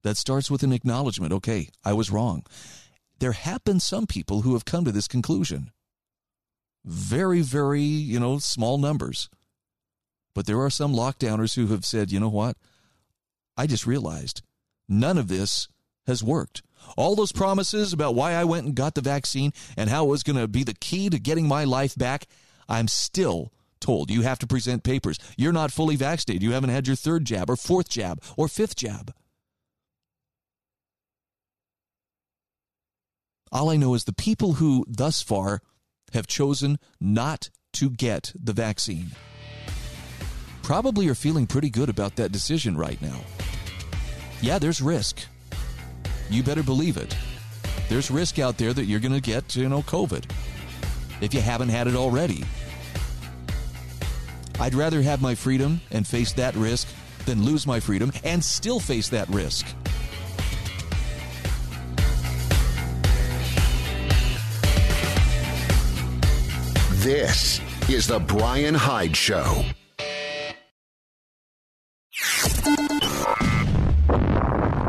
That starts with an acknowledgement, okay, I was wrong. There have been some people who have come to this conclusion. Very, very, you know, small numbers. But there are some lockdowners who have said, you know what? I just realized none of this has worked. All those promises about why I went and got the vaccine and how it was going to be the key to getting my life back, I'm still told you have to present papers. You're not fully vaccinated. You haven't had your third jab or fourth jab or fifth jab. All I know is the people who thus far have chosen not to get the vaccine probably are feeling pretty good about that decision right now. Yeah, there's risk you better believe it. There's risk out there that you're going to get, you know, COVID if you haven't had it already. I'd rather have my freedom and face that risk than lose my freedom and still face that risk.
This is the Brian Hyde Show.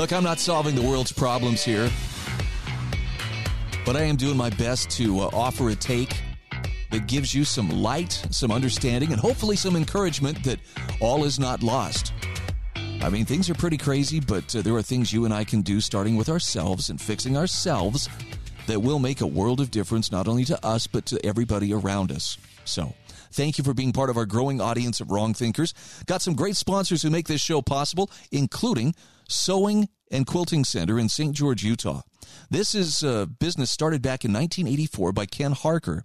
Look, I'm not solving the world's problems here, but I am doing my best to uh, offer a take that gives you some light, some understanding, and hopefully some encouragement that all is not lost. I mean, things are pretty crazy, but uh, there are things you and I can do starting with ourselves and fixing ourselves that will make a world of difference not only to us, but to everybody around us. So, Thank you for being part of our growing audience of wrong thinkers. Got some great sponsors who make this show possible, including Sewing and Quilting Center in St. George, Utah. This is a business started back in 1984 by Ken Harker.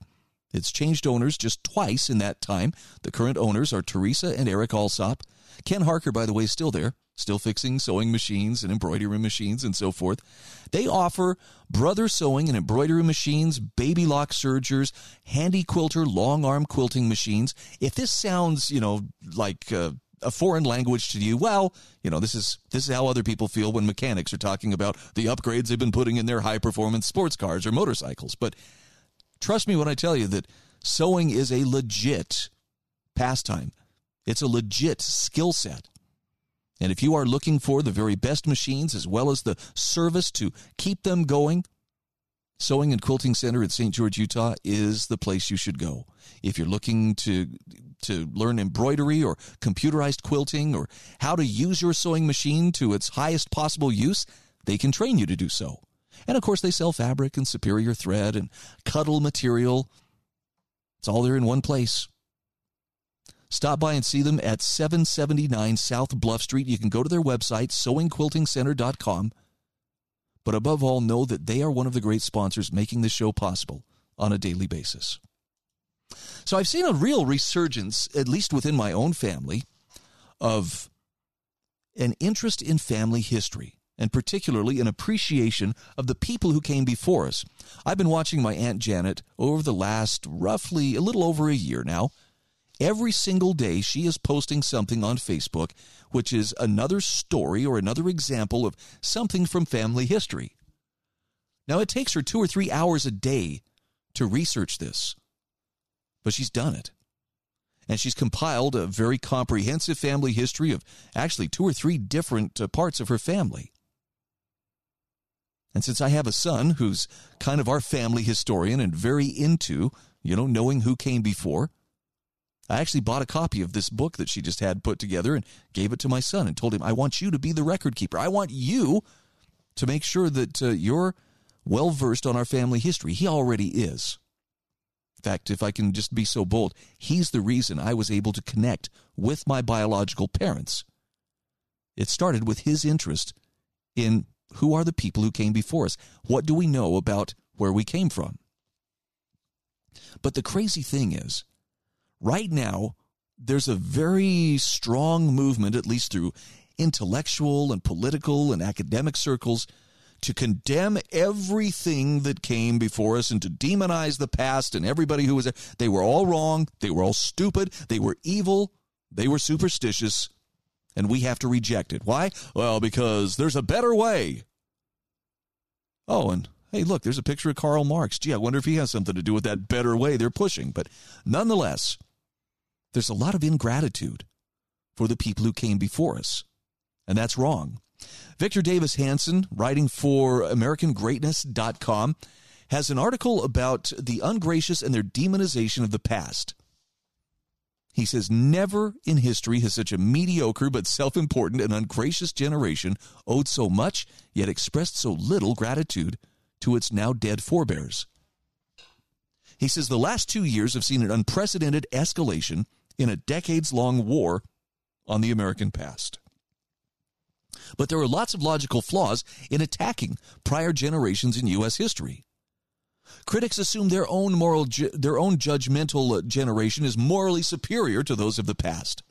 It's changed owners just twice in that time. The current owners are Teresa and Eric Alsop. Ken Harker, by the way, is still there, still fixing sewing machines and embroidery machines and so forth. They offer brother sewing and embroidery machines, baby lock sergers, handy quilter, long arm quilting machines. If this sounds, you know, like uh, a foreign language to you, well, you know, this is this is how other people feel when mechanics are talking about the upgrades they've been putting in their high performance sports cars or motorcycles. But trust me when I tell you that sewing is a legit pastime. It's a legit skill set. And if you are looking for the very best machines as well as the service to keep them going, Sewing and Quilting Center at St. George, Utah is the place you should go. If you're looking to to learn embroidery or computerized quilting or how to use your sewing machine to its highest possible use, they can train you to do so. And of course, they sell fabric and superior thread and cuddle material. It's all there in one place. Stop by and see them at 779 South Bluff Street. You can go to their website, sewingquiltingcenter.com. But above all, know that they are one of the great sponsors making this show possible on a daily basis. So I've seen a real resurgence, at least within my own family, of an interest in family history and particularly an appreciation of the people who came before us. I've been watching my Aunt Janet over the last roughly a little over a year now. Every single day, she is posting something on Facebook, which is another story or another example of something from family history. Now, it takes her two or three hours a day to research this, but she's done it. And she's compiled a very comprehensive family history of actually two or three different uh, parts of her family. And since I have a son who's kind of our family historian and very into, you know, knowing who came before, I actually bought a copy of this book that she just had put together and gave it to my son and told him, I want you to be the record keeper. I want you to make sure that uh, you're well versed on our family history. He already is. Fact, if I can just be so bold, he's the reason I was able to connect with my biological parents. It started with his interest in who are the people who came before us? What do we know about where we came from? But the crazy thing is, right now, there's a very strong movement, at least through intellectual and political and academic circles, to condemn everything that came before us and to demonize the past and everybody who was there. They were all wrong. They were all stupid. They were evil. They were superstitious and we have to reject it. Why? Well, because there's a better way. Oh, and hey, look, there's a picture of Karl Marx. Gee, I wonder if he has something to do with that better way they're pushing. But nonetheless, there's a lot of ingratitude for the people who came before us, and that's wrong. Victor Davis Hanson, writing for AmericanGreatness.com, has an article about the ungracious and their demonization of the past. He says, Never in history has such a mediocre but self important and ungracious generation owed so much, yet expressed so little gratitude to its now dead forebears. He says, The last two years have seen an unprecedented escalation in a decades long war on the American past. But there are lots of logical flaws in attacking prior generations in U.S. history. Critics assume their own moral, ju- their own judgmental uh, generation is morally superior to those of the past.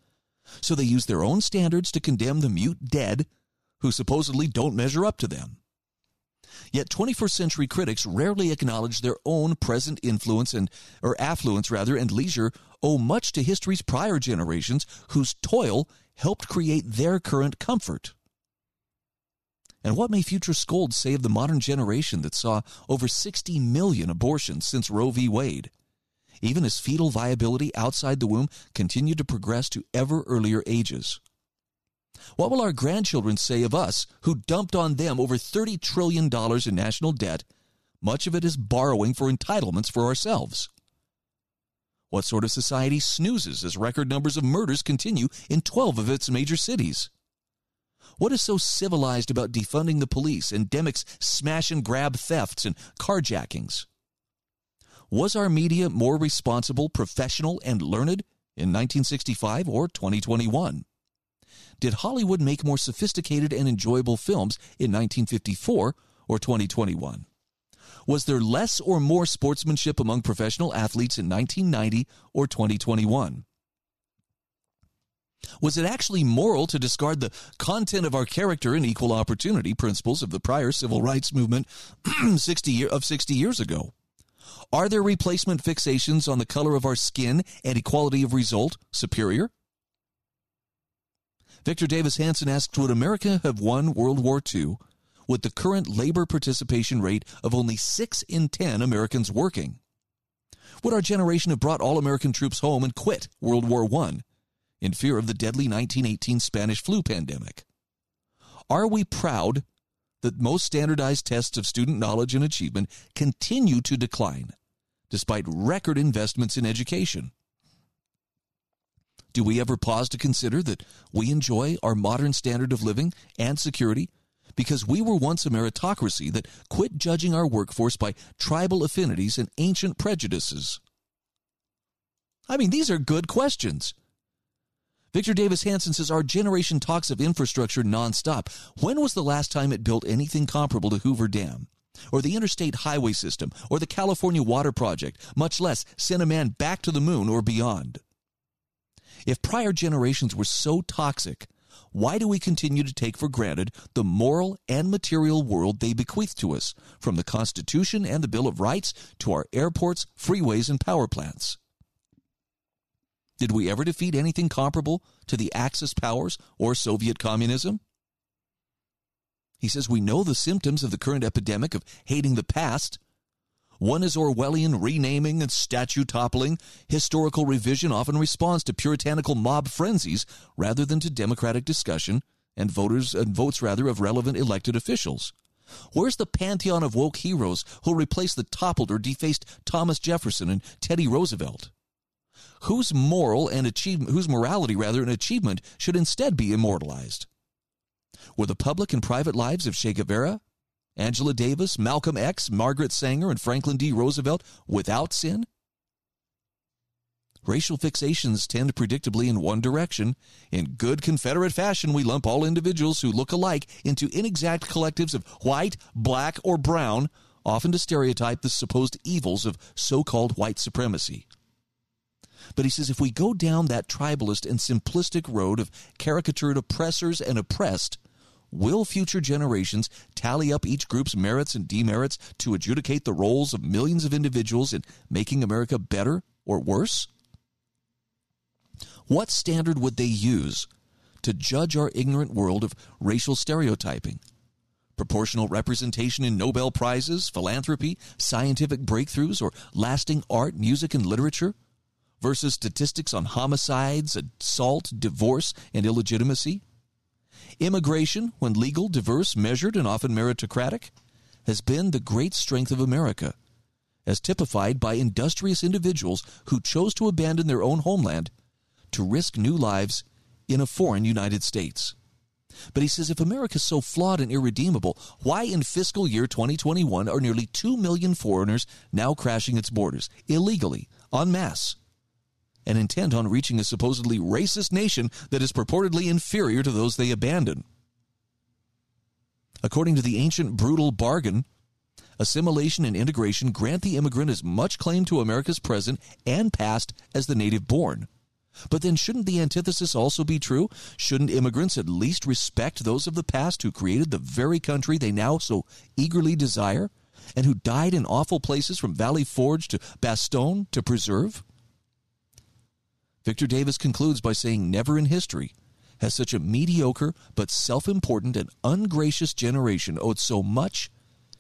So they use their own standards to condemn the mute dead who supposedly don't measure up to them. Yet 21st century critics rarely acknowledge their own present influence and or affluence rather and leisure owe much to history's prior generations whose toil helped create their current comfort. And what may future scolds say of the modern generation that saw over 60 million abortions since Roe v. Wade? Even as fetal viability outside the womb continued to progress to ever earlier ages. What will our grandchildren say of us who dumped on them over $30 trillion in national debt, much of it is borrowing for entitlements for ourselves? What sort of society snoozes as record numbers of murders continue in 12 of its major cities? What is so civilized about defunding the police, endemics smash and grab thefts and carjackings? Was our media more responsible, professional, and learned in 1965 or 2021? Did Hollywood make more sophisticated and enjoyable films in 1954 or 2021? Was there less or more sportsmanship among professional athletes in 1990 or 2021? Was it actually moral to discard the content of our character and equal opportunity principles of the prior civil rights movement (clears throat) 60 year, of 60 years ago? Are there replacement fixations on the color of our skin and equality of result superior? Victor Davis Hanson asked Would America have won World War II with the current labor participation rate of only 6 in 10 Americans working? Would our generation have brought all American troops home and quit World War I in fear of the deadly 1918 Spanish flu pandemic? Are we proud that most standardized tests of student knowledge and achievement continue to decline despite record investments in education? Do we ever pause to consider that we enjoy our modern standard of living and security because we were once a meritocracy that quit judging our workforce by tribal affinities and ancient prejudices? I mean, these are good questions. Victor Davis Hanson says our generation talks of infrastructure nonstop. When was the last time it built anything comparable to Hoover Dam? Or the interstate highway system, or the California Water Project, much less send a man back to the moon or beyond? If prior generations were so toxic, why do we continue to take for granted the moral and material world they bequeath to us, from the Constitution and the Bill of Rights to our airports, freeways, and power plants? Did we ever defeat anything comparable to the Axis powers or Soviet communism? He says we know the symptoms of the current epidemic of hating the past. One is Orwellian renaming and statue toppling. Historical revision often responds to puritanical mob frenzies rather than to democratic discussion and voters and votes rather of relevant elected officials. Where's the pantheon of woke heroes who'll replace the toppled or defaced Thomas Jefferson and Teddy Roosevelt? Whose moral and achievement, whose morality rather and achievement should instead be immortalized. Were the public and private lives of Che Guevara, Angela Davis, Malcolm X, Margaret Sanger, and Franklin D. Roosevelt without sin? Racial fixations tend predictably in one direction. In good Confederate fashion, we lump all individuals who look alike into inexact collectives of white, black, or brown, often to stereotype the supposed evils of so called white supremacy. But he says if we go down that tribalist and simplistic road of caricatured oppressors and oppressed, will future generations tally up each group's merits and demerits to adjudicate the roles of millions of individuals in making America better or worse? What standard would they use to judge our ignorant world of racial stereotyping? Proportional representation in Nobel Prizes, philanthropy, scientific breakthroughs, or lasting art, music, and literature? Versus statistics on homicides, assault, divorce, and illegitimacy. Immigration, when legal, diverse, measured, and often meritocratic, has been the great strength of America, as typified by industrious individuals who chose to abandon their own homeland to risk new lives in a foreign United States. But he says if America is so flawed and irredeemable, why in fiscal year 2021 are nearly 2 million foreigners now crashing its borders illegally, en masse? And intent on reaching a supposedly racist nation that is purportedly inferior to those they abandon. According to the ancient brutal bargain, assimilation and integration grant the immigrant as much claim to America's present and past as the native born. But then shouldn't the antithesis also be true? Shouldn't immigrants at least respect those of the past who created the very country they now so eagerly desire and who died in awful places from Valley Forge to Bastogne to preserve? Victor Davis concludes by saying, Never in history has such a mediocre but self important and ungracious generation owed so much,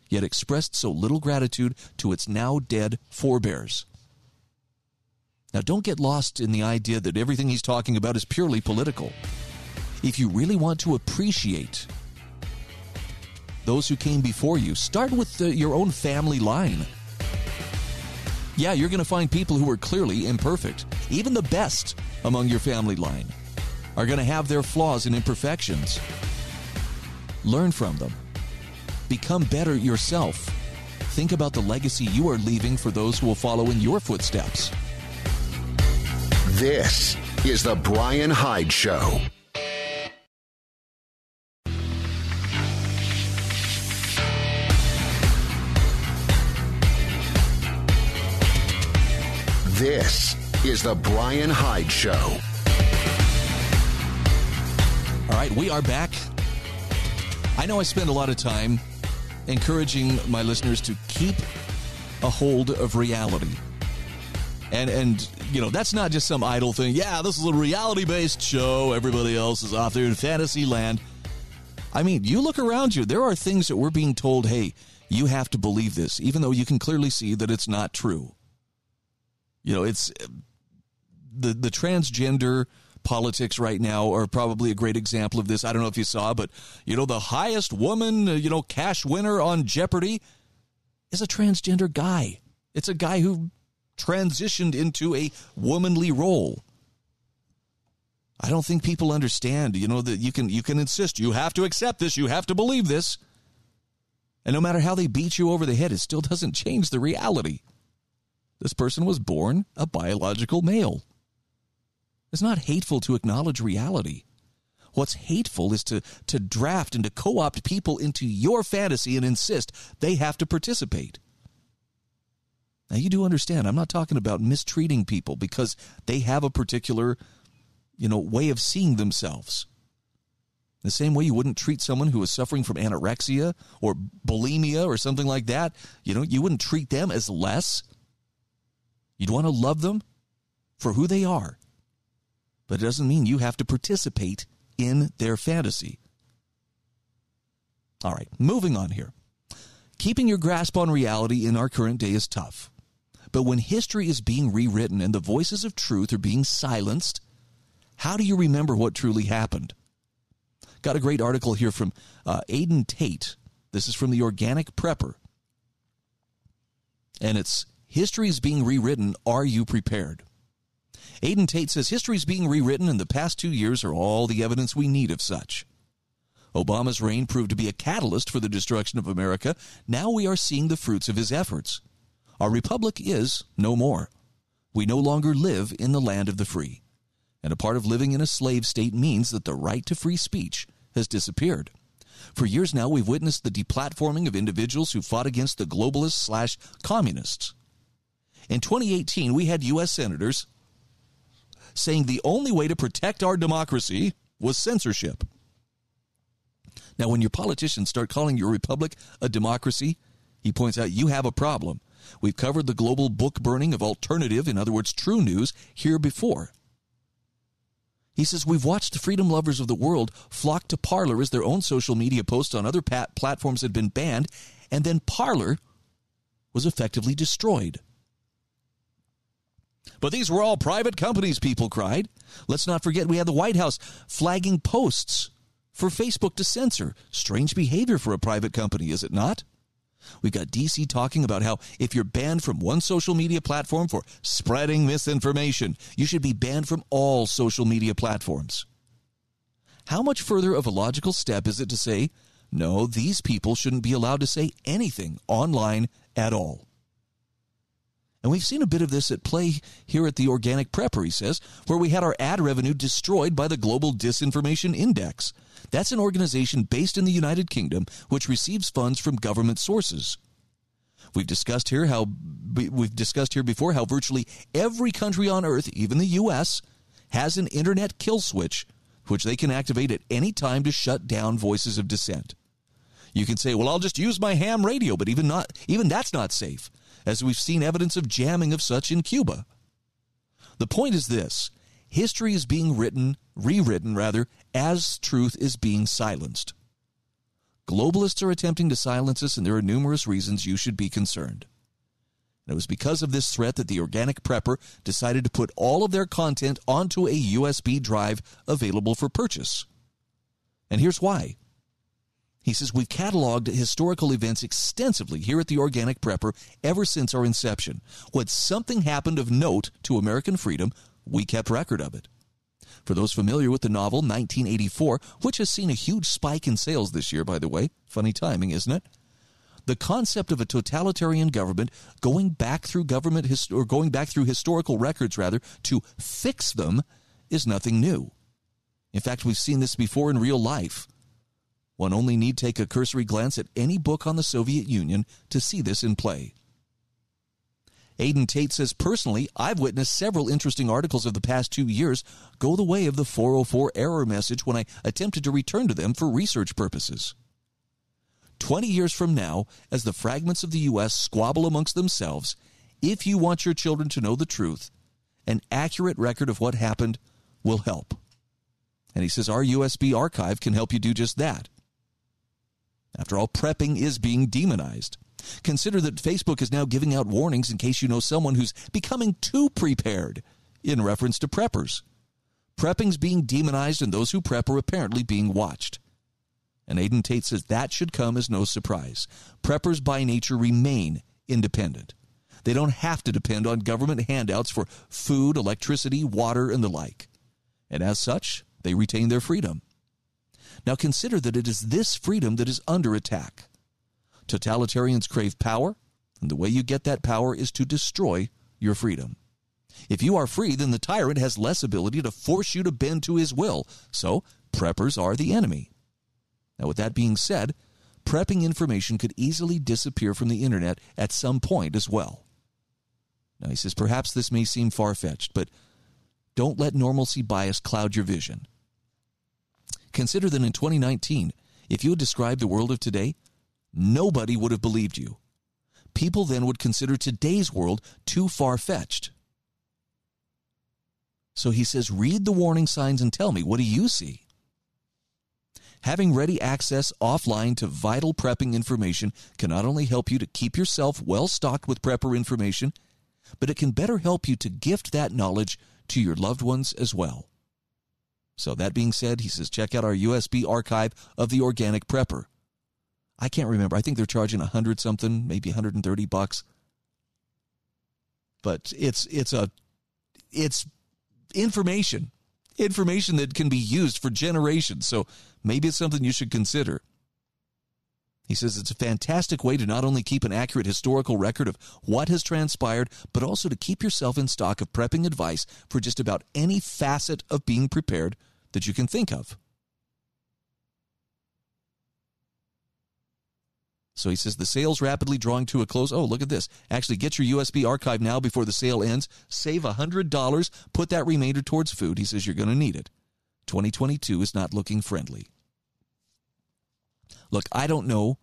yet expressed so little gratitude to its now dead forebears. Now, don't get lost in the idea that everything he's talking about is purely political. If you really want to appreciate those who came before you, start with the, your own family line. Yeah, you're going to find people who are clearly imperfect. Even the best among your family line are going to have their flaws and imperfections. Learn from them. Become better yourself. Think about the legacy you are leaving for those who will follow in your footsteps.
This is The Brian Hyde Show. This is The Brian Hyde Show.
All right, we are back. I know I spend a lot of time encouraging my listeners to keep a hold of reality. And and you know, that's not just some idle thing. Yeah, this is a reality-based show. Everybody else is off there in fantasy land. I mean, you look around you, there are things that we're being told, "Hey, you have to believe this," even though you can clearly see that it's not true. You know, it's the the transgender politics right now are probably a great example of this. I don't know if you saw, but you know, the highest woman, uh, you know, cash winner on Jeopardy is a transgender guy. It's a guy who transitioned into a womanly role. I don't think people understand, you know, that you can you can insist you have to accept this, you have to believe this. And no matter how they beat you over the head, it still doesn't change the reality. This person was born a biological male. It's not hateful to acknowledge reality. What's hateful is to, to draft and to co opt people into your fantasy and insist they have to participate. Now, you do understand, I'm not talking about mistreating people because they have a particular, you know, way of seeing themselves. The same way you wouldn't treat someone who is suffering from anorexia or bulimia or something like that, you know, you wouldn't treat them as less. You'd want to love them for who they are. But it doesn't mean you have to participate in their fantasy. All right, moving on here. Keeping your grasp on reality in our current day is tough. But when history is being rewritten and the voices of truth are being silenced, how do you remember what truly happened? Got a great article here from uh, Aden Tate. This is from the Organic Prepper. And it's History is being rewritten. Are you prepared? Aden Tate says history is being rewritten, and the past two years are all the evidence we need of such. Obama's reign proved to be a catalyst for the destruction of America. Now we are seeing the fruits of his efforts. Our republic is no more. We no longer live in the land of the free. And a part of living in a slave state means that the right to free speech has disappeared. For years now, we've witnessed the deplatforming of individuals who fought against the globalists slash communists. In 2018, we had U.S. senators saying the only way to protect our democracy was censorship. Now, when your politicians start calling your republic a democracy, he points out you have a problem. We've covered the global book burning of alternative, in other words, true news, here before. He says, We've watched the freedom lovers of the world flock to Parler as their own social media posts on other pat- platforms had been banned, and then Parler was effectively destroyed. But these were all private companies, people cried. Let's not forget we had the White House flagging posts for Facebook to censor. Strange behavior for a private company, is it not? We've got DC talking about how if you're banned from one social media platform for spreading misinformation, you should be banned from all social media platforms. How much further of a logical step is it to say, no, these people shouldn't be allowed to say anything online at all? And we've seen a bit of this at play here at the Organic Prepper, he says, where we had our ad revenue destroyed by the Global Disinformation Index. That's an organization based in the United Kingdom which receives funds from government sources. We've discussed here how we've discussed here before how virtually every country on earth, even the US, has an internet kill switch which they can activate at any time to shut down voices of dissent. You can say, "Well, I'll just use my ham radio," but even not even that's not safe, as we've seen evidence of jamming of such in Cuba. The point is this history is being written, rewritten rather, as truth is being silenced. Globalists are attempting to silence us, and there are numerous reasons you should be concerned. And it was because of this threat that the Organic Prepper decided to put all of their content onto a USB drive available for purchase. And here's why. He says, We've cataloged historical events extensively here at the Organic Prepper ever since our inception. When something happened of note to American freedom, we kept record of it. For those familiar with the novel 1984, which has seen a huge spike in sales this year, by the way, funny timing, isn't it? The concept of a totalitarian government going back through government hist- or going back through historical records rather to fix them is nothing new. In fact, we've seen this before in real life. One only need take a cursory glance at any book on the Soviet Union to see this in play. Aden Tate says, personally, I've witnessed several interesting articles of the past two years go the way of the 404 error message when I attempted to return to them for research purposes. 20 years from now, as the fragments of the U.S. squabble amongst themselves, if you want your children to know the truth, an accurate record of what happened will help. And he says our USB archive can help you do just that. After all, prepping is being demonized. Consider that Facebook is now giving out warnings in case you know someone who's becoming too prepared in reference to preppers. Prepping's being demonized, and those who prep are apparently being watched. And Aden Tate says that should come as no surprise. Preppers by nature remain independent. They don't have to depend on government handouts for food, electricity, water, and the like. and as such, they retain their freedom. Now consider that it is this freedom that is under attack. Totalitarians crave power, and the way you get that power is to destroy your freedom. If you are free, then the tyrant has less ability to force you to bend to his will. So, preppers are the enemy. Now, with that being said, prepping information could easily disappear from the internet at some point as well. Now, he says perhaps this may seem far fetched, but don't let normalcy bias cloud your vision. Consider that in 2019, if you had described the world of today, nobody would have believed you. People then would consider today's world too far fetched. So he says, read the warning signs and tell me, what do you see? Having ready access offline to vital prepping information can not only help you to keep yourself well stocked with prepper information, but it can better help you to gift that knowledge to your loved ones as well. So, that being said, he says, check out our USB archive of the Organic Prepper. I can't remember. I think they're charging a hundred something, maybe 130 bucks. But it's it's a it's information, information that can be used for generations. So maybe it's something you should consider. He says it's a fantastic way to not only keep an accurate historical record of what has transpired, but also to keep yourself in stock of prepping advice for just about any facet of being prepared that you can think of. So he says the sale's rapidly drawing to a close. Oh, look at this. Actually, get your USB archive now before the sale ends. Save $100. Put that remainder towards food. He says you're going to need it. 2022 is not looking friendly. Look, I don't know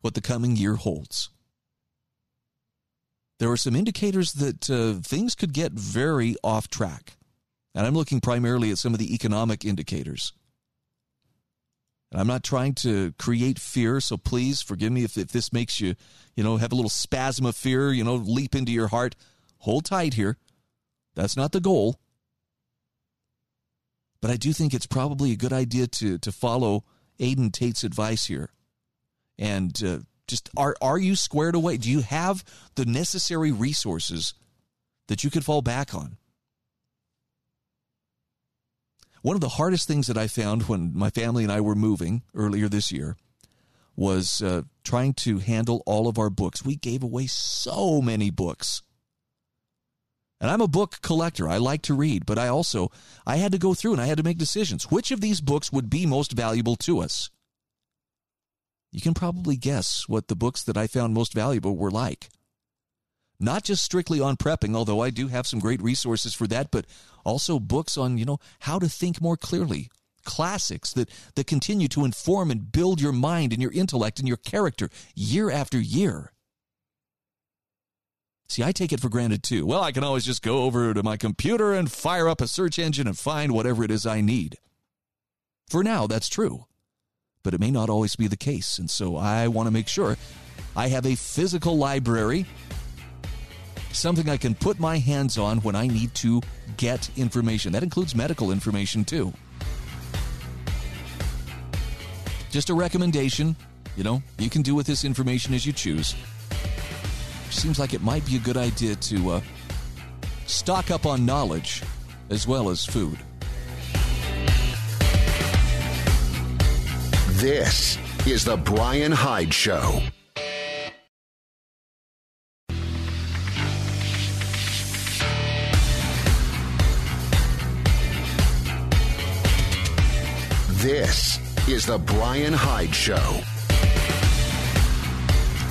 what the coming year holds. There are some indicators that uh, things could get very off track. And I'm looking primarily at some of the economic indicators. And I'm not trying to create fear, so please forgive me if, if this makes you, you know, have a little spasm of fear, you know, leap into your heart. Hold tight here. That's not the goal. But I do think it's probably a good idea to to follow Aden Tate's advice here. And uh, just are are you squared away? Do you have the necessary resources that you could fall back on? One of the hardest things that I found when my family and I were moving earlier this year was uh, trying to handle all of our books. We gave away so many books. And I'm a book collector. I like to read, but I also I had to go through and I had to make decisions. Which of these books would be most valuable to us? You can probably guess what the books that I found most valuable were like not just strictly on prepping, although I do have some great resources for that, but also books on, you know, how to think more clearly. Classics that, that continue to inform and build your mind and your intellect and your character year after year. See, I take it for granted too. Well, I can always just go over to my computer and fire up a search engine and find whatever it is I need. For now, that's true. But it may not always be the case. And so I want to make sure I have a physical library something I can put my hands on when I need to get information. That includes medical information too. Just a recommendation. You know, you can do with this information as you choose. Seems like it might be a good idea to uh, stock up on knowledge as well as food.
This is the Bryan Hyde Show. This is the Bryan Hyde Show.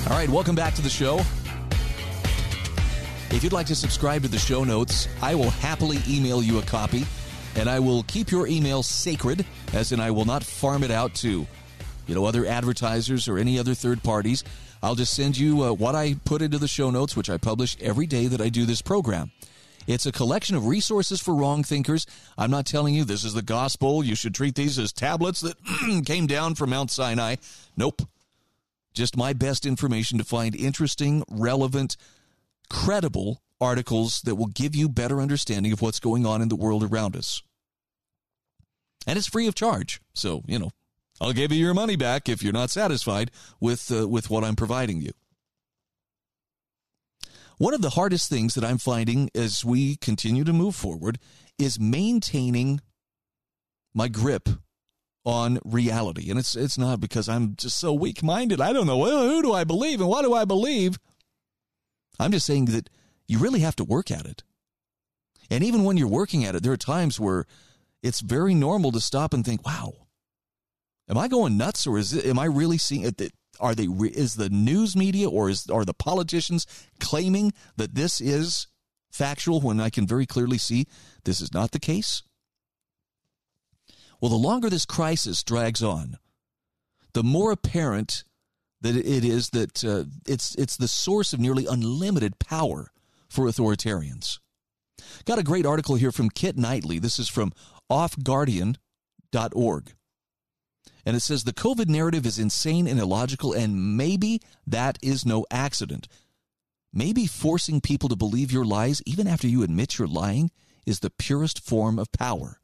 All right, welcome back to the show. If you'd like to subscribe to the show notes, I will happily email you a copy, and I will keep your email sacred, as in I will not farm it out to, you know, other advertisers or any other third parties. I'll just send you uh, what I put into the show notes, which I publish every day that I do this program. It's a collection of resources for wrong thinkers. I'm not telling you this is the gospel. You should treat these as tablets that (clears throat) came down from Mount Sinai. Nope. Just my best information to find interesting, relevant, credible articles that will give you better understanding of what's going on in the world around us. And it's free of charge. So, you know, I'll give you your money back if you're not satisfied with uh, with what I'm providing you. One of the hardest things that I'm finding as we continue to move forward is maintaining my grip on reality. And it's it's not because I'm just so weak minded. I don't know who do I believe and what do I believe. I'm just saying that you really have to work at it. And even when you're working at it, there are times where it's very normal to stop and think, "Wow, am I going nuts, or is it, am I really seeing it? Are they? Is the news media or is are the politicians claiming that this is factual when I can very clearly see this is not the case?" Well, the longer this crisis drags on, the more apparent that it is that uh, it's it's the source of nearly unlimited power for authoritarians. Got a great article here from Kit Knightley. This is from offguardian.org. And it says the COVID narrative is insane and illogical, and maybe that is no accident. Maybe forcing people to believe your lies, even after you admit you're lying, is the purest form of power.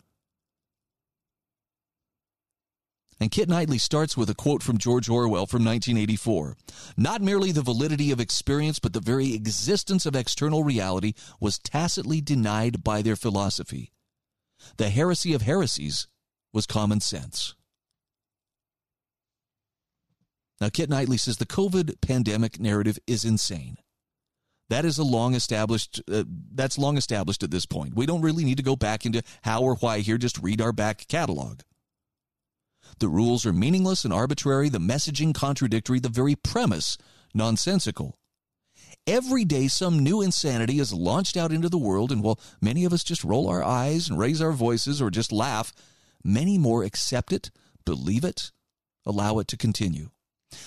And Kit Knightley starts with a quote from George Orwell from 1984. Not merely the validity of experience, but the very existence of external reality was tacitly denied by their philosophy. The heresy of heresies was common sense. Now, Kit Knightley says the COVID pandemic narrative is insane. That is a long established. Uh, that's long established at this point. We don't really need to go back into how or why here. Just read our back catalog. The rules are meaningless and arbitrary, the messaging contradictory, the very premise nonsensical. Every day, some new insanity is launched out into the world, and while many of us just roll our eyes and raise our voices or just laugh, many more accept it, believe it, allow it to continue.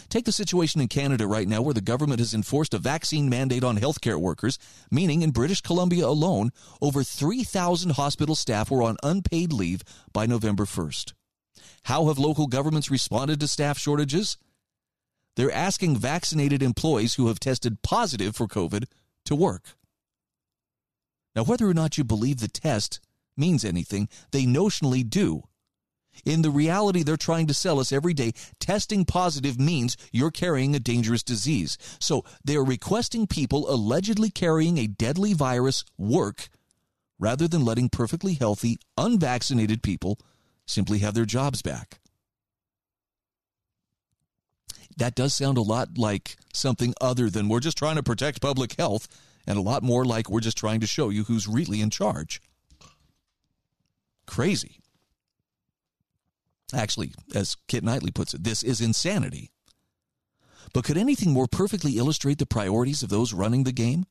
Take the situation in Canada right now where the government has enforced a vaccine mandate on healthcare workers, meaning in British Columbia alone, over 3,000 hospital staff were on unpaid leave by November 1st. How have local governments responded to staff shortages? They're asking vaccinated employees who have tested positive for COVID to work. Now, whether or not you believe the test means anything, they notionally do. In the reality they're trying to sell us every day, testing positive means you're carrying a dangerous disease. So they are requesting people allegedly carrying a deadly virus work rather than letting perfectly healthy, unvaccinated people simply have their jobs back. That does sound a lot like something other than we're just trying to protect public health, and a lot more like we're just trying to show you who's really in charge. Crazy. Actually, as Kit Knightley puts it, this is insanity. But could anything more perfectly illustrate the priorities of those running the game?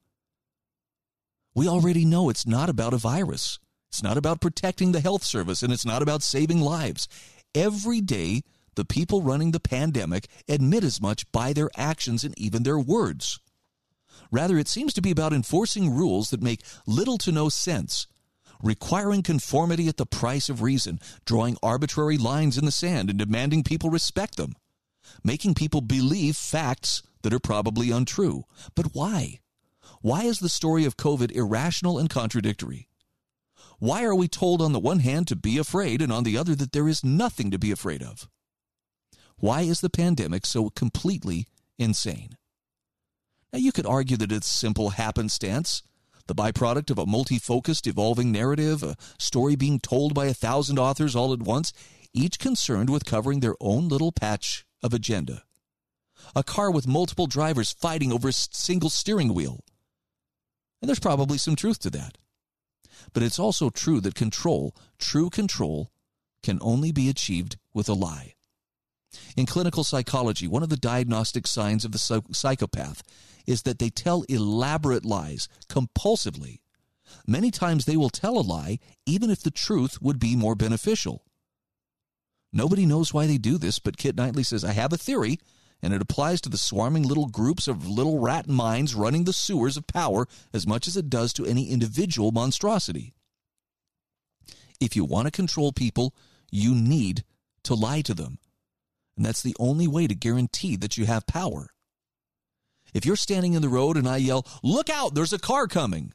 We already know it's not about a virus. It's not about protecting the health service and it's not about saving lives. Every day, the people running the pandemic admit as much by their actions and even their words. Rather, it seems to be about enforcing rules that make little to no sense, requiring conformity at the price of reason, drawing arbitrary lines in the sand and demanding people respect them, making people believe facts that are probably untrue. But why? Why is the story of COVID irrational and contradictory? Why are we told on the one hand to be afraid and on the other that there is nothing to be afraid of? Why is the pandemic so completely insane? Now, you could argue that it's simple happenstance, the byproduct of a multi focused, evolving narrative, a story being told by a thousand authors all at once, each concerned with covering their own little patch of agenda. A car with multiple drivers fighting over a single steering wheel. And there's probably some truth to that. But it's also true that control, true control, can only be achieved with a lie. In clinical psychology, one of the diagnostic signs of the psychopath is that they tell elaborate lies compulsively. Many times they will tell a lie even if the truth would be more beneficial. Nobody knows why they do this, but Kit Knightley says, I have a theory and it applies to the swarming little groups of little rat minds running the sewers of power as much as it does to any individual monstrosity. If you want to control people, you need to lie to them. And that's the only way to guarantee that you have power. If you're standing in the road and I yell, Look out, there's a car coming,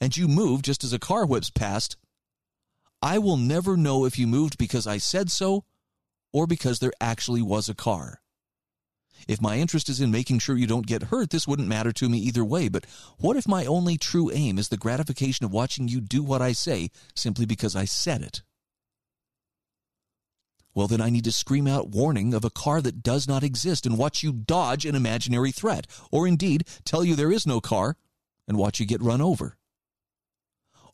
and you move just as a car whips past, I will never know if you moved because I said so or because there actually was a car. If my interest is in making sure you don't get hurt, this wouldn't matter to me either way. But what if my only true aim is the gratification of watching you do what I say simply because I said it? Well, then I need to scream out warning of a car that does not exist and watch you dodge an imaginary threat, or indeed tell you there is no car and watch you get run over.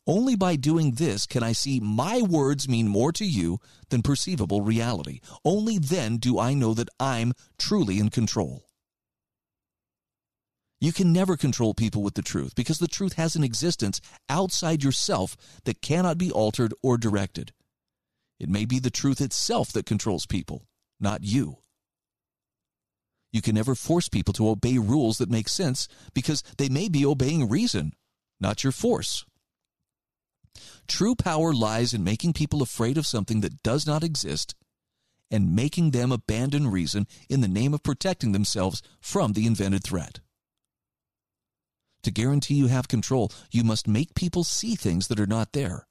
Only by doing this can I see my words mean more to you than perceivable reality. Only then do I know that I'm truly in control. You can never control people with the truth because the truth has an existence outside yourself that cannot be altered or directed. It may be the truth itself that controls people, not you. You can never force people to obey rules that make sense because they may be obeying reason, not your force. True power lies in making people afraid of something that does not exist and making them abandon reason in the name of protecting themselves from the invented threat. To guarantee you have control, you must make people see things that are not there.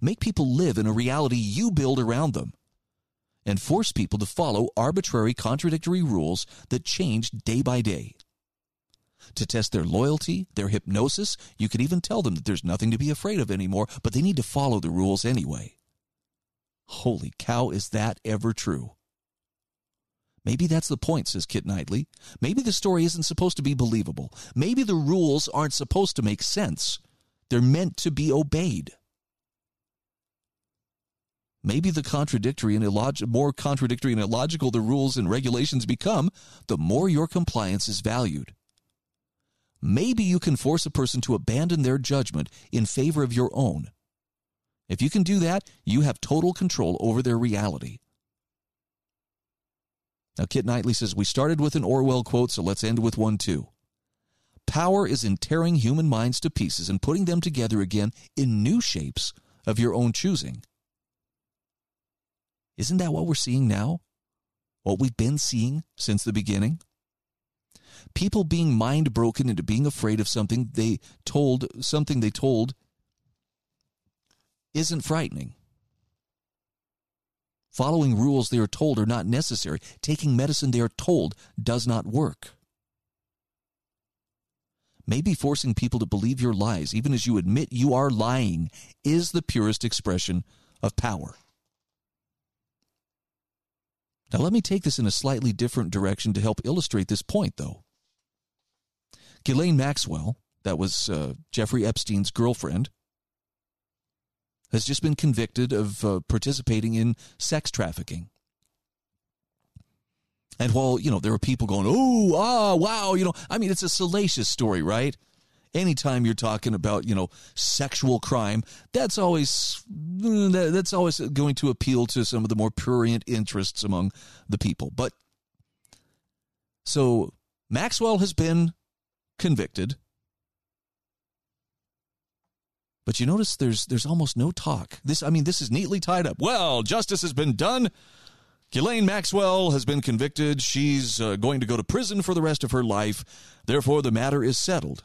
Make people live in a reality you build around them. And force people to follow arbitrary contradictory rules that change day by day. To test their loyalty, their hypnosis, you could even tell them that there's nothing to be afraid of anymore, but they need to follow the rules anyway. Holy cow, is that ever true? Maybe that's the point, says Kit Knightley. Maybe the story isn't supposed to be believable. Maybe the rules aren't supposed to make sense. They're meant to be obeyed. Maybe the contradictory and illog- more contradictory and illogical the rules and regulations become, the more your compliance is valued. Maybe you can force a person to abandon their judgment in favor of your own. If you can do that, you have total control over their reality. Now, Kit Knightley says, We started with an Orwell quote, so let's end with one too. Power is in tearing human minds to pieces and putting them together again in new shapes of your own choosing. Isn't that what we're seeing now? What we've been seeing since the beginning? People being mind broken into being afraid of something they told, something they told isn't frightening. Following rules they are told are not necessary. Taking medicine they are told does not work. Maybe forcing people to believe your lies, even as you admit you are lying, is the purest expression of power. Now, let me take this in a slightly different direction to help illustrate this point, though. Ghislaine Maxwell, that was uh, Jeffrey Epstein's girlfriend, has just been convicted of uh, participating in sex trafficking. And while, you know, there are people going, oh, ah, wow, you know, I mean, it's a salacious story, right? Anytime you're talking about, you know, sexual crime, that's always mm, that's always going to appeal to some of the more prurient interests among the people. But so Maxwell has been convicted but you notice there's there's almost no talk. This I mean this is neatly tied up. Well, justice has been done. Ghislaine Maxwell has been convicted. She's uh, going to go to prison for the rest of her life. Therefore, the matter is settled.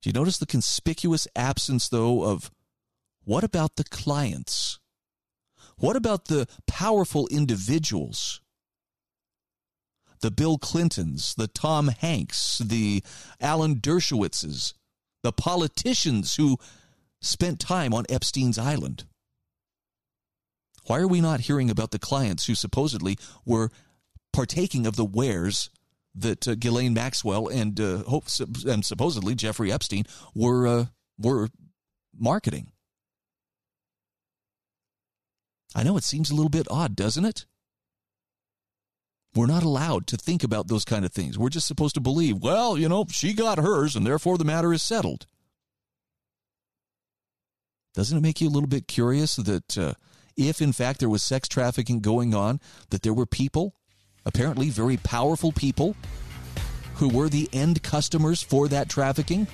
Do you notice the conspicuous absence, though, of what about the clients? What about the powerful individuals? The Bill Clintons, the Tom Hanks, the Alan Dershowitzes, the politicians who spent time on Epstein's island. Why are we not hearing about the clients who supposedly were partaking of the wares that uh, Ghislaine Maxwell and, uh, and supposedly Jeffrey Epstein were uh, were marketing? I know it seems a little bit odd, doesn't it? We're not allowed to think about those kind of things. We're just supposed to believe, well, you know, she got hers and therefore the matter is settled. Doesn't it make you a little bit curious that uh, if in fact there was sex trafficking going on, that there were people, apparently very powerful people, who were the end customers for that trafficking?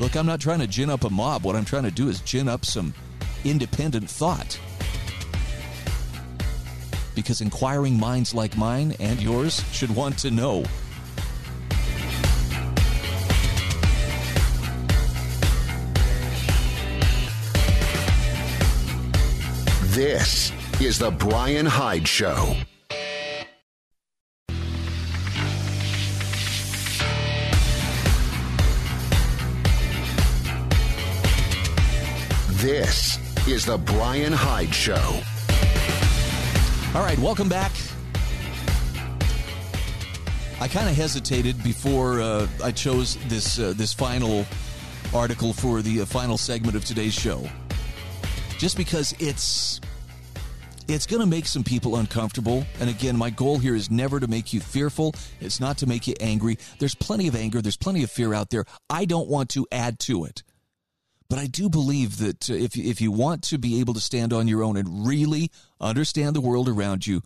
Look, I'm not trying to gin up a mob. What I'm trying to do is gin up some independent thought because inquiring minds like mine and yours should want to know.
This is The Bryan Hyde Show. This is The Bryan Hyde Show.
All right, welcome back. I kind of hesitated before uh, I chose this uh, this final article for the uh, final segment of today's show, just because it's it's going to make some people uncomfortable. And again, my goal here is never to make you fearful. It's not to make you angry. There's plenty of anger. There's plenty of fear out there. I don't want to add to it. But I do believe that uh, if, if you want to be able to stand on your own and really understand the world around you,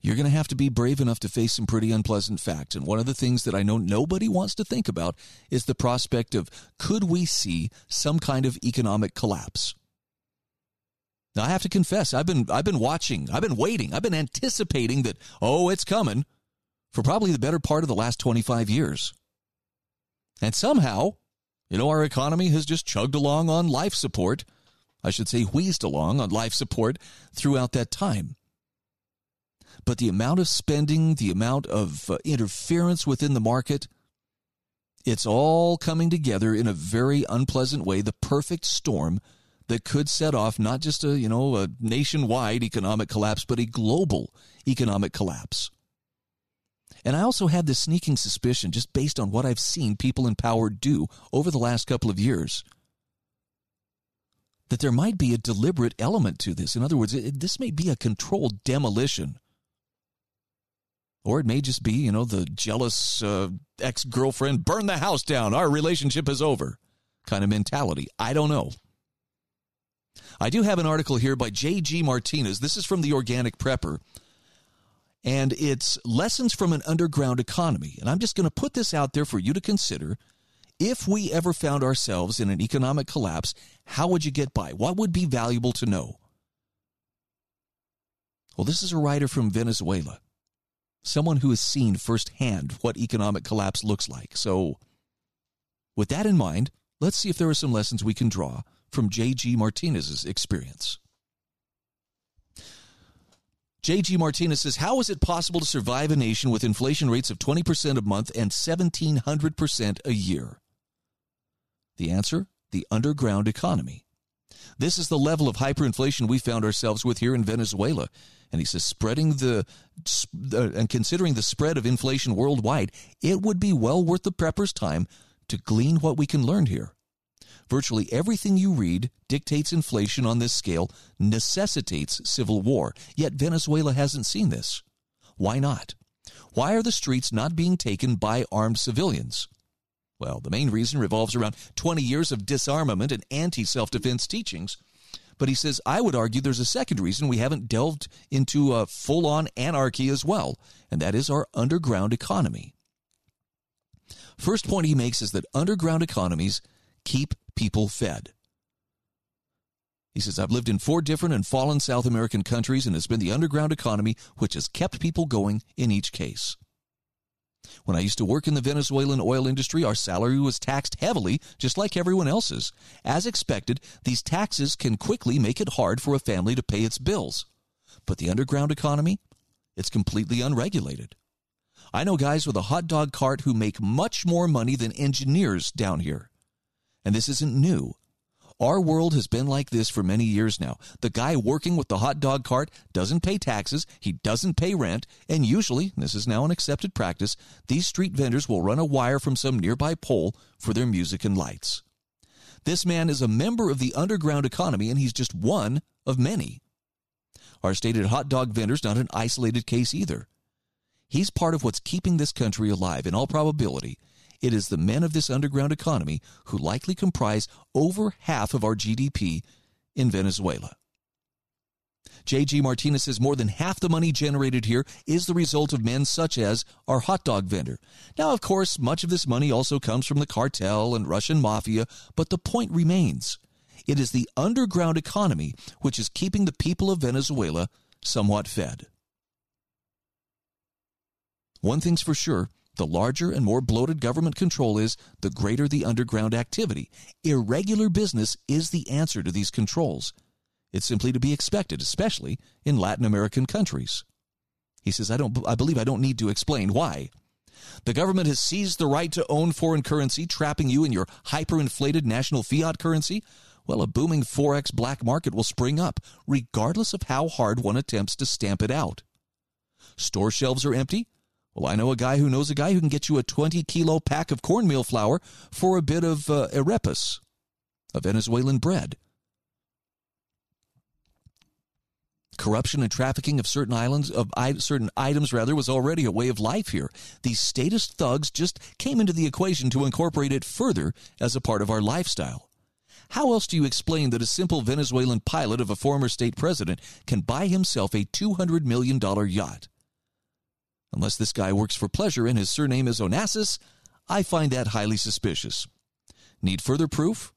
you're going to have to be brave enough to face some pretty unpleasant facts. And one of the things that I know nobody wants to think about is the prospect of could we see some kind of economic collapse? Now I have to confess, I've been I've been watching, I've been waiting, I've been anticipating that oh, it's coming for probably the better part of the last 25 years. And somehow, you know, our economy has just chugged along on life support. I should say wheezed along on life support throughout that time. But the amount of spending, the amount of uh, interference within the market, it's all coming together in a very unpleasant way, the perfect storm that could set off not just a, you know, a nationwide economic collapse, but a global economic collapse. And I also had this sneaking suspicion, just based on what I've seen people in power do over the last couple of years, that there might be a deliberate element to this. In other words, it, this may be a controlled demolition. Or it may just be, you know, the jealous uh, ex girlfriend, burn the house down, our relationship is over kind of mentality. I don't know. I do have an article here by J.G. Martinez. This is from the Organic Prepper. And it's Lessons from an Underground Economy. And I'm just going to put this out there for you to consider. If we ever found ourselves in an economic collapse, how would you get by? What would be valuable to know? Well, this is a writer from Venezuela, someone who has seen firsthand what economic collapse looks like. So, with that in mind, let's see if there are some lessons we can draw from J.G. Martinez's experience. J.G. Martinez says, How is it possible to survive a nation with inflation rates of 20% a month and 1,700% a year? The answer the underground economy. This is the level of hyperinflation we found ourselves with here in Venezuela. And he says, spreading the, uh, and considering the spread of inflation worldwide, it would be well worth the prepper's time to glean what we can learn here. Virtually everything you read dictates inflation on this scale, necessitates civil war. Yet Venezuela hasn't seen this. Why not? Why are the streets not being taken by armed civilians? Well, the main reason revolves around 20 years of disarmament and anti self defense teachings. But he says, I would argue there's a second reason we haven't delved into a full on anarchy as well, and that is our underground economy. First point he makes is that underground economies keep people fed. He says, I've lived in four different and fallen South American countries, and it's been the underground economy which has kept people going in each case. When I used to work in the Venezuelan oil industry, our salary was taxed heavily, just like everyone else's. As expected, these taxes can quickly make it hard for a family to pay its bills. But the underground economy, it's completely unregulated. I know guys with a hot dog cart who make much more money than engineers down here. And this isn't new. Our world has been like this for many years now. The guy working with the hot dog cart doesn't pay taxes, he doesn't pay rent, and usually, this is now an accepted practice, these street vendors will run a wire from some nearby pole for their music and lights. This man is a member of the underground economy, and he's just one of many. Our stated hot dog vendor's not an isolated case either. He's part of what's keeping this country alive, in all probability, it is the men of this underground economy who likely comprise over half of our GDP in Venezuela. J.G. Martinez says more than half the money generated here is the result of men such as our hot dog vendor. Now, of course, much of this money also comes from the cartel and Russian mafia, but the point remains. It is the underground economy which is keeping the people of Venezuela somewhat fed. One thing's for sure the larger and more bloated government control is, the greater the underground activity. Irregular business is the answer to these controls. It's simply to be expected, especially in Latin American countries. He says, I, don't, I believe I don't need to explain why. The government has seized the right to own foreign currency, trapping you in your hyperinflated national fiat currency. well, a booming Forex black market will spring up, regardless of how hard one attempts to stamp it out. Store shelves are empty. Well, I know a guy who knows a guy who can get you a 20 kilo pack of cornmeal flour for a bit of uh, arepas, a Venezuelan bread. Corruption and trafficking of certain islands of certain items rather was already a way of life here. These statist thugs just came into the equation to incorporate it further as a part of our lifestyle. How else do you explain that a simple Venezuelan pilot of a former state president can buy himself a $200 million yacht? Unless this guy works for pleasure and his surname is Onassis, I find that highly suspicious. Need further proof?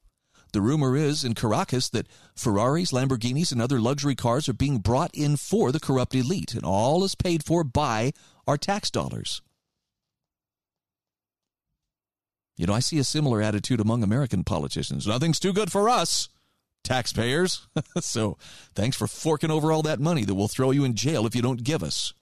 The rumor is in Caracas that Ferraris, Lamborghinis, and other luxury cars are being brought in for the corrupt elite, and all is paid for by our tax dollars. You know, I see a similar attitude among American politicians. Nothing's too good for us, taxpayers. (laughs) so thanks for forking over all that money that will throw you in jail if you don't give us.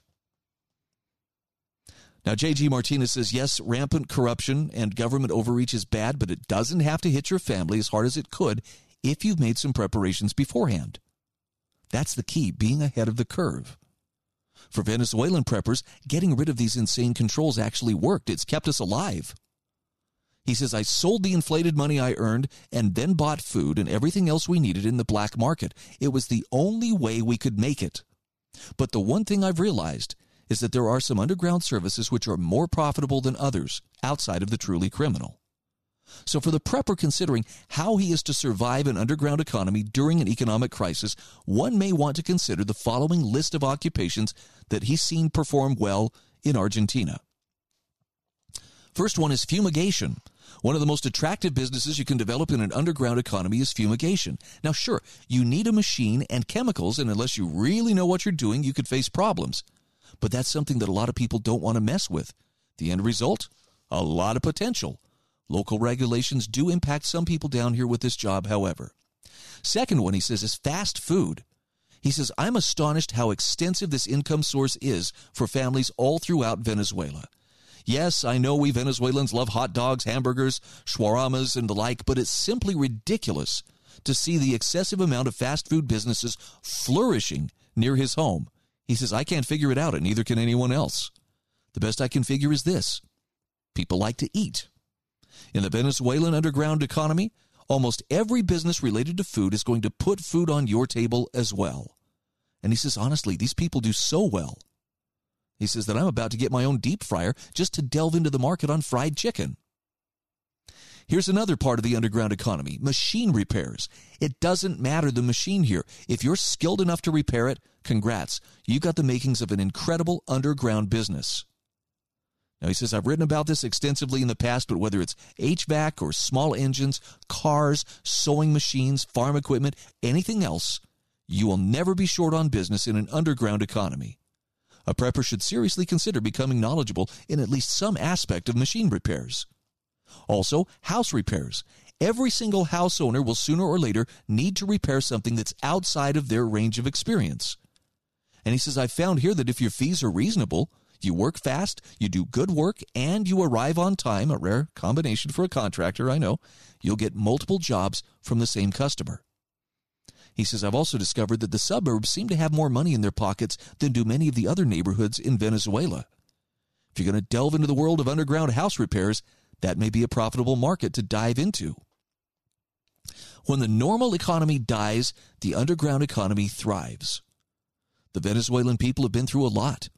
Now, J.G. Martinez says, yes, rampant corruption and government overreach is bad, but it doesn't have to hit your family as hard as it could if you've made some preparations beforehand. That's the key, being ahead of the curve. For Venezuelan preppers, getting rid of these insane controls actually worked. It's kept us alive. He says, I sold the inflated money I earned and then bought food and everything else we needed in the black market. It was the only way we could make it. But the one thing I've realized is that there are some underground services which are more profitable than others outside of the truly criminal. So, for the prepper considering how he is to survive an underground economy during an economic crisis, one may want to consider the following list of occupations that he's seen perform well in Argentina. First one is fumigation. One of the most attractive businesses you can develop in an underground economy is fumigation. Now, sure, you need a machine and chemicals, and unless you really know what you're doing, you could face problems. But that's something that a lot of people don't want to mess with. The end result? A lot of potential. Local regulations do impact some people down here with this job, however. Second one, he says, is fast food. He says, I'm astonished how extensive this income source is for families all throughout Venezuela. Yes, I know we Venezuelans love hot dogs, hamburgers, shawarmas, and the like, but it's simply ridiculous to see the excessive amount of fast food businesses flourishing near his home. He says, I can't figure it out, and neither can anyone else. The best I can figure is this people like to eat. In the Venezuelan underground economy, almost every business related to food is going to put food on your table as well. And he says, honestly, these people do so well. He says that I'm about to get my own deep fryer just to delve into the market on fried chicken. Here's another part of the underground economy machine repairs. It doesn't matter the machine here. If you're skilled enough to repair it, congrats. You've got the makings of an incredible underground business. Now, he says, I've written about this extensively in the past, but whether it's HVAC or small engines, cars, sewing machines, farm equipment, anything else, you will never be short on business in an underground economy. A prepper should seriously consider becoming knowledgeable in at least some aspect of machine repairs. Also, house repairs. Every single house owner will sooner or later need to repair something that's outside of their range of experience. And he says, I've found here that if your fees are reasonable, you work fast, you do good work, and you arrive on time, a rare combination for a contractor, I know, you'll get multiple jobs from the same customer. He says, I've also discovered that the suburbs seem to have more money in their pockets than do many of the other neighborhoods in Venezuela. If you're going to delve into the world of underground house repairs, that may be a profitable market to dive into. When the normal economy dies, the underground economy thrives. The Venezuelan people have been through a lot.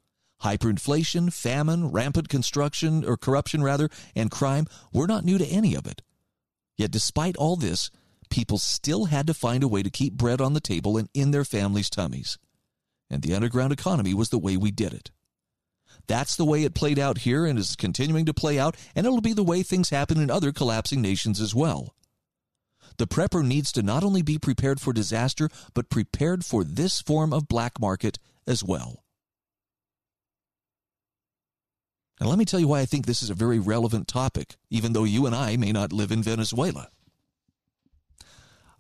Hyperinflation, famine, rampant construction or corruption rather, and crime were not new to any of it. Yet despite all this, people still had to find a way to keep bread on the table and in their families' tummies. And the underground economy was the way we did it. That's the way it played out here and is continuing to play out, and it'll be the way things happen in other collapsing nations as well. The prepper needs to not only be prepared for disaster, but prepared for this form of black market as well. Now, let me tell you why I think this is a very relevant topic, even though you and I may not live in Venezuela.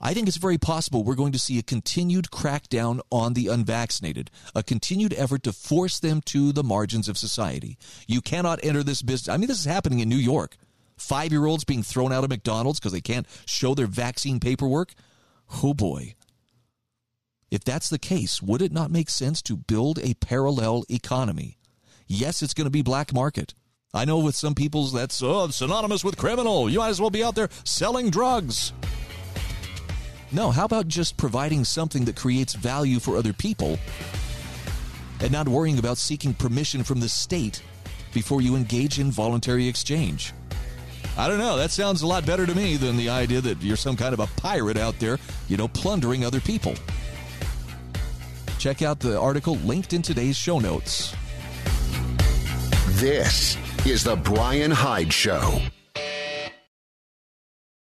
I think it's very possible we're going to see a continued crackdown on the unvaccinated, a continued effort to force them to the margins of society. You cannot enter this business. I mean, this is happening in New York. Five year olds being thrown out of McDonald's because they can't show their vaccine paperwork. Oh boy. If that's the case, would it not make sense to build a parallel economy? Yes, it's going to be black market. I know with some people's that's oh, synonymous with criminal. You might as well be out there selling drugs. No, how about just providing something that creates value for other people and not worrying about seeking permission from the state before you engage in voluntary exchange? I don't know. That sounds a lot better to me than the idea that you're some kind of a pirate out there, you know, plundering other people. Check out the article linked in today's show notes.
This is The Bryan Hyde Show.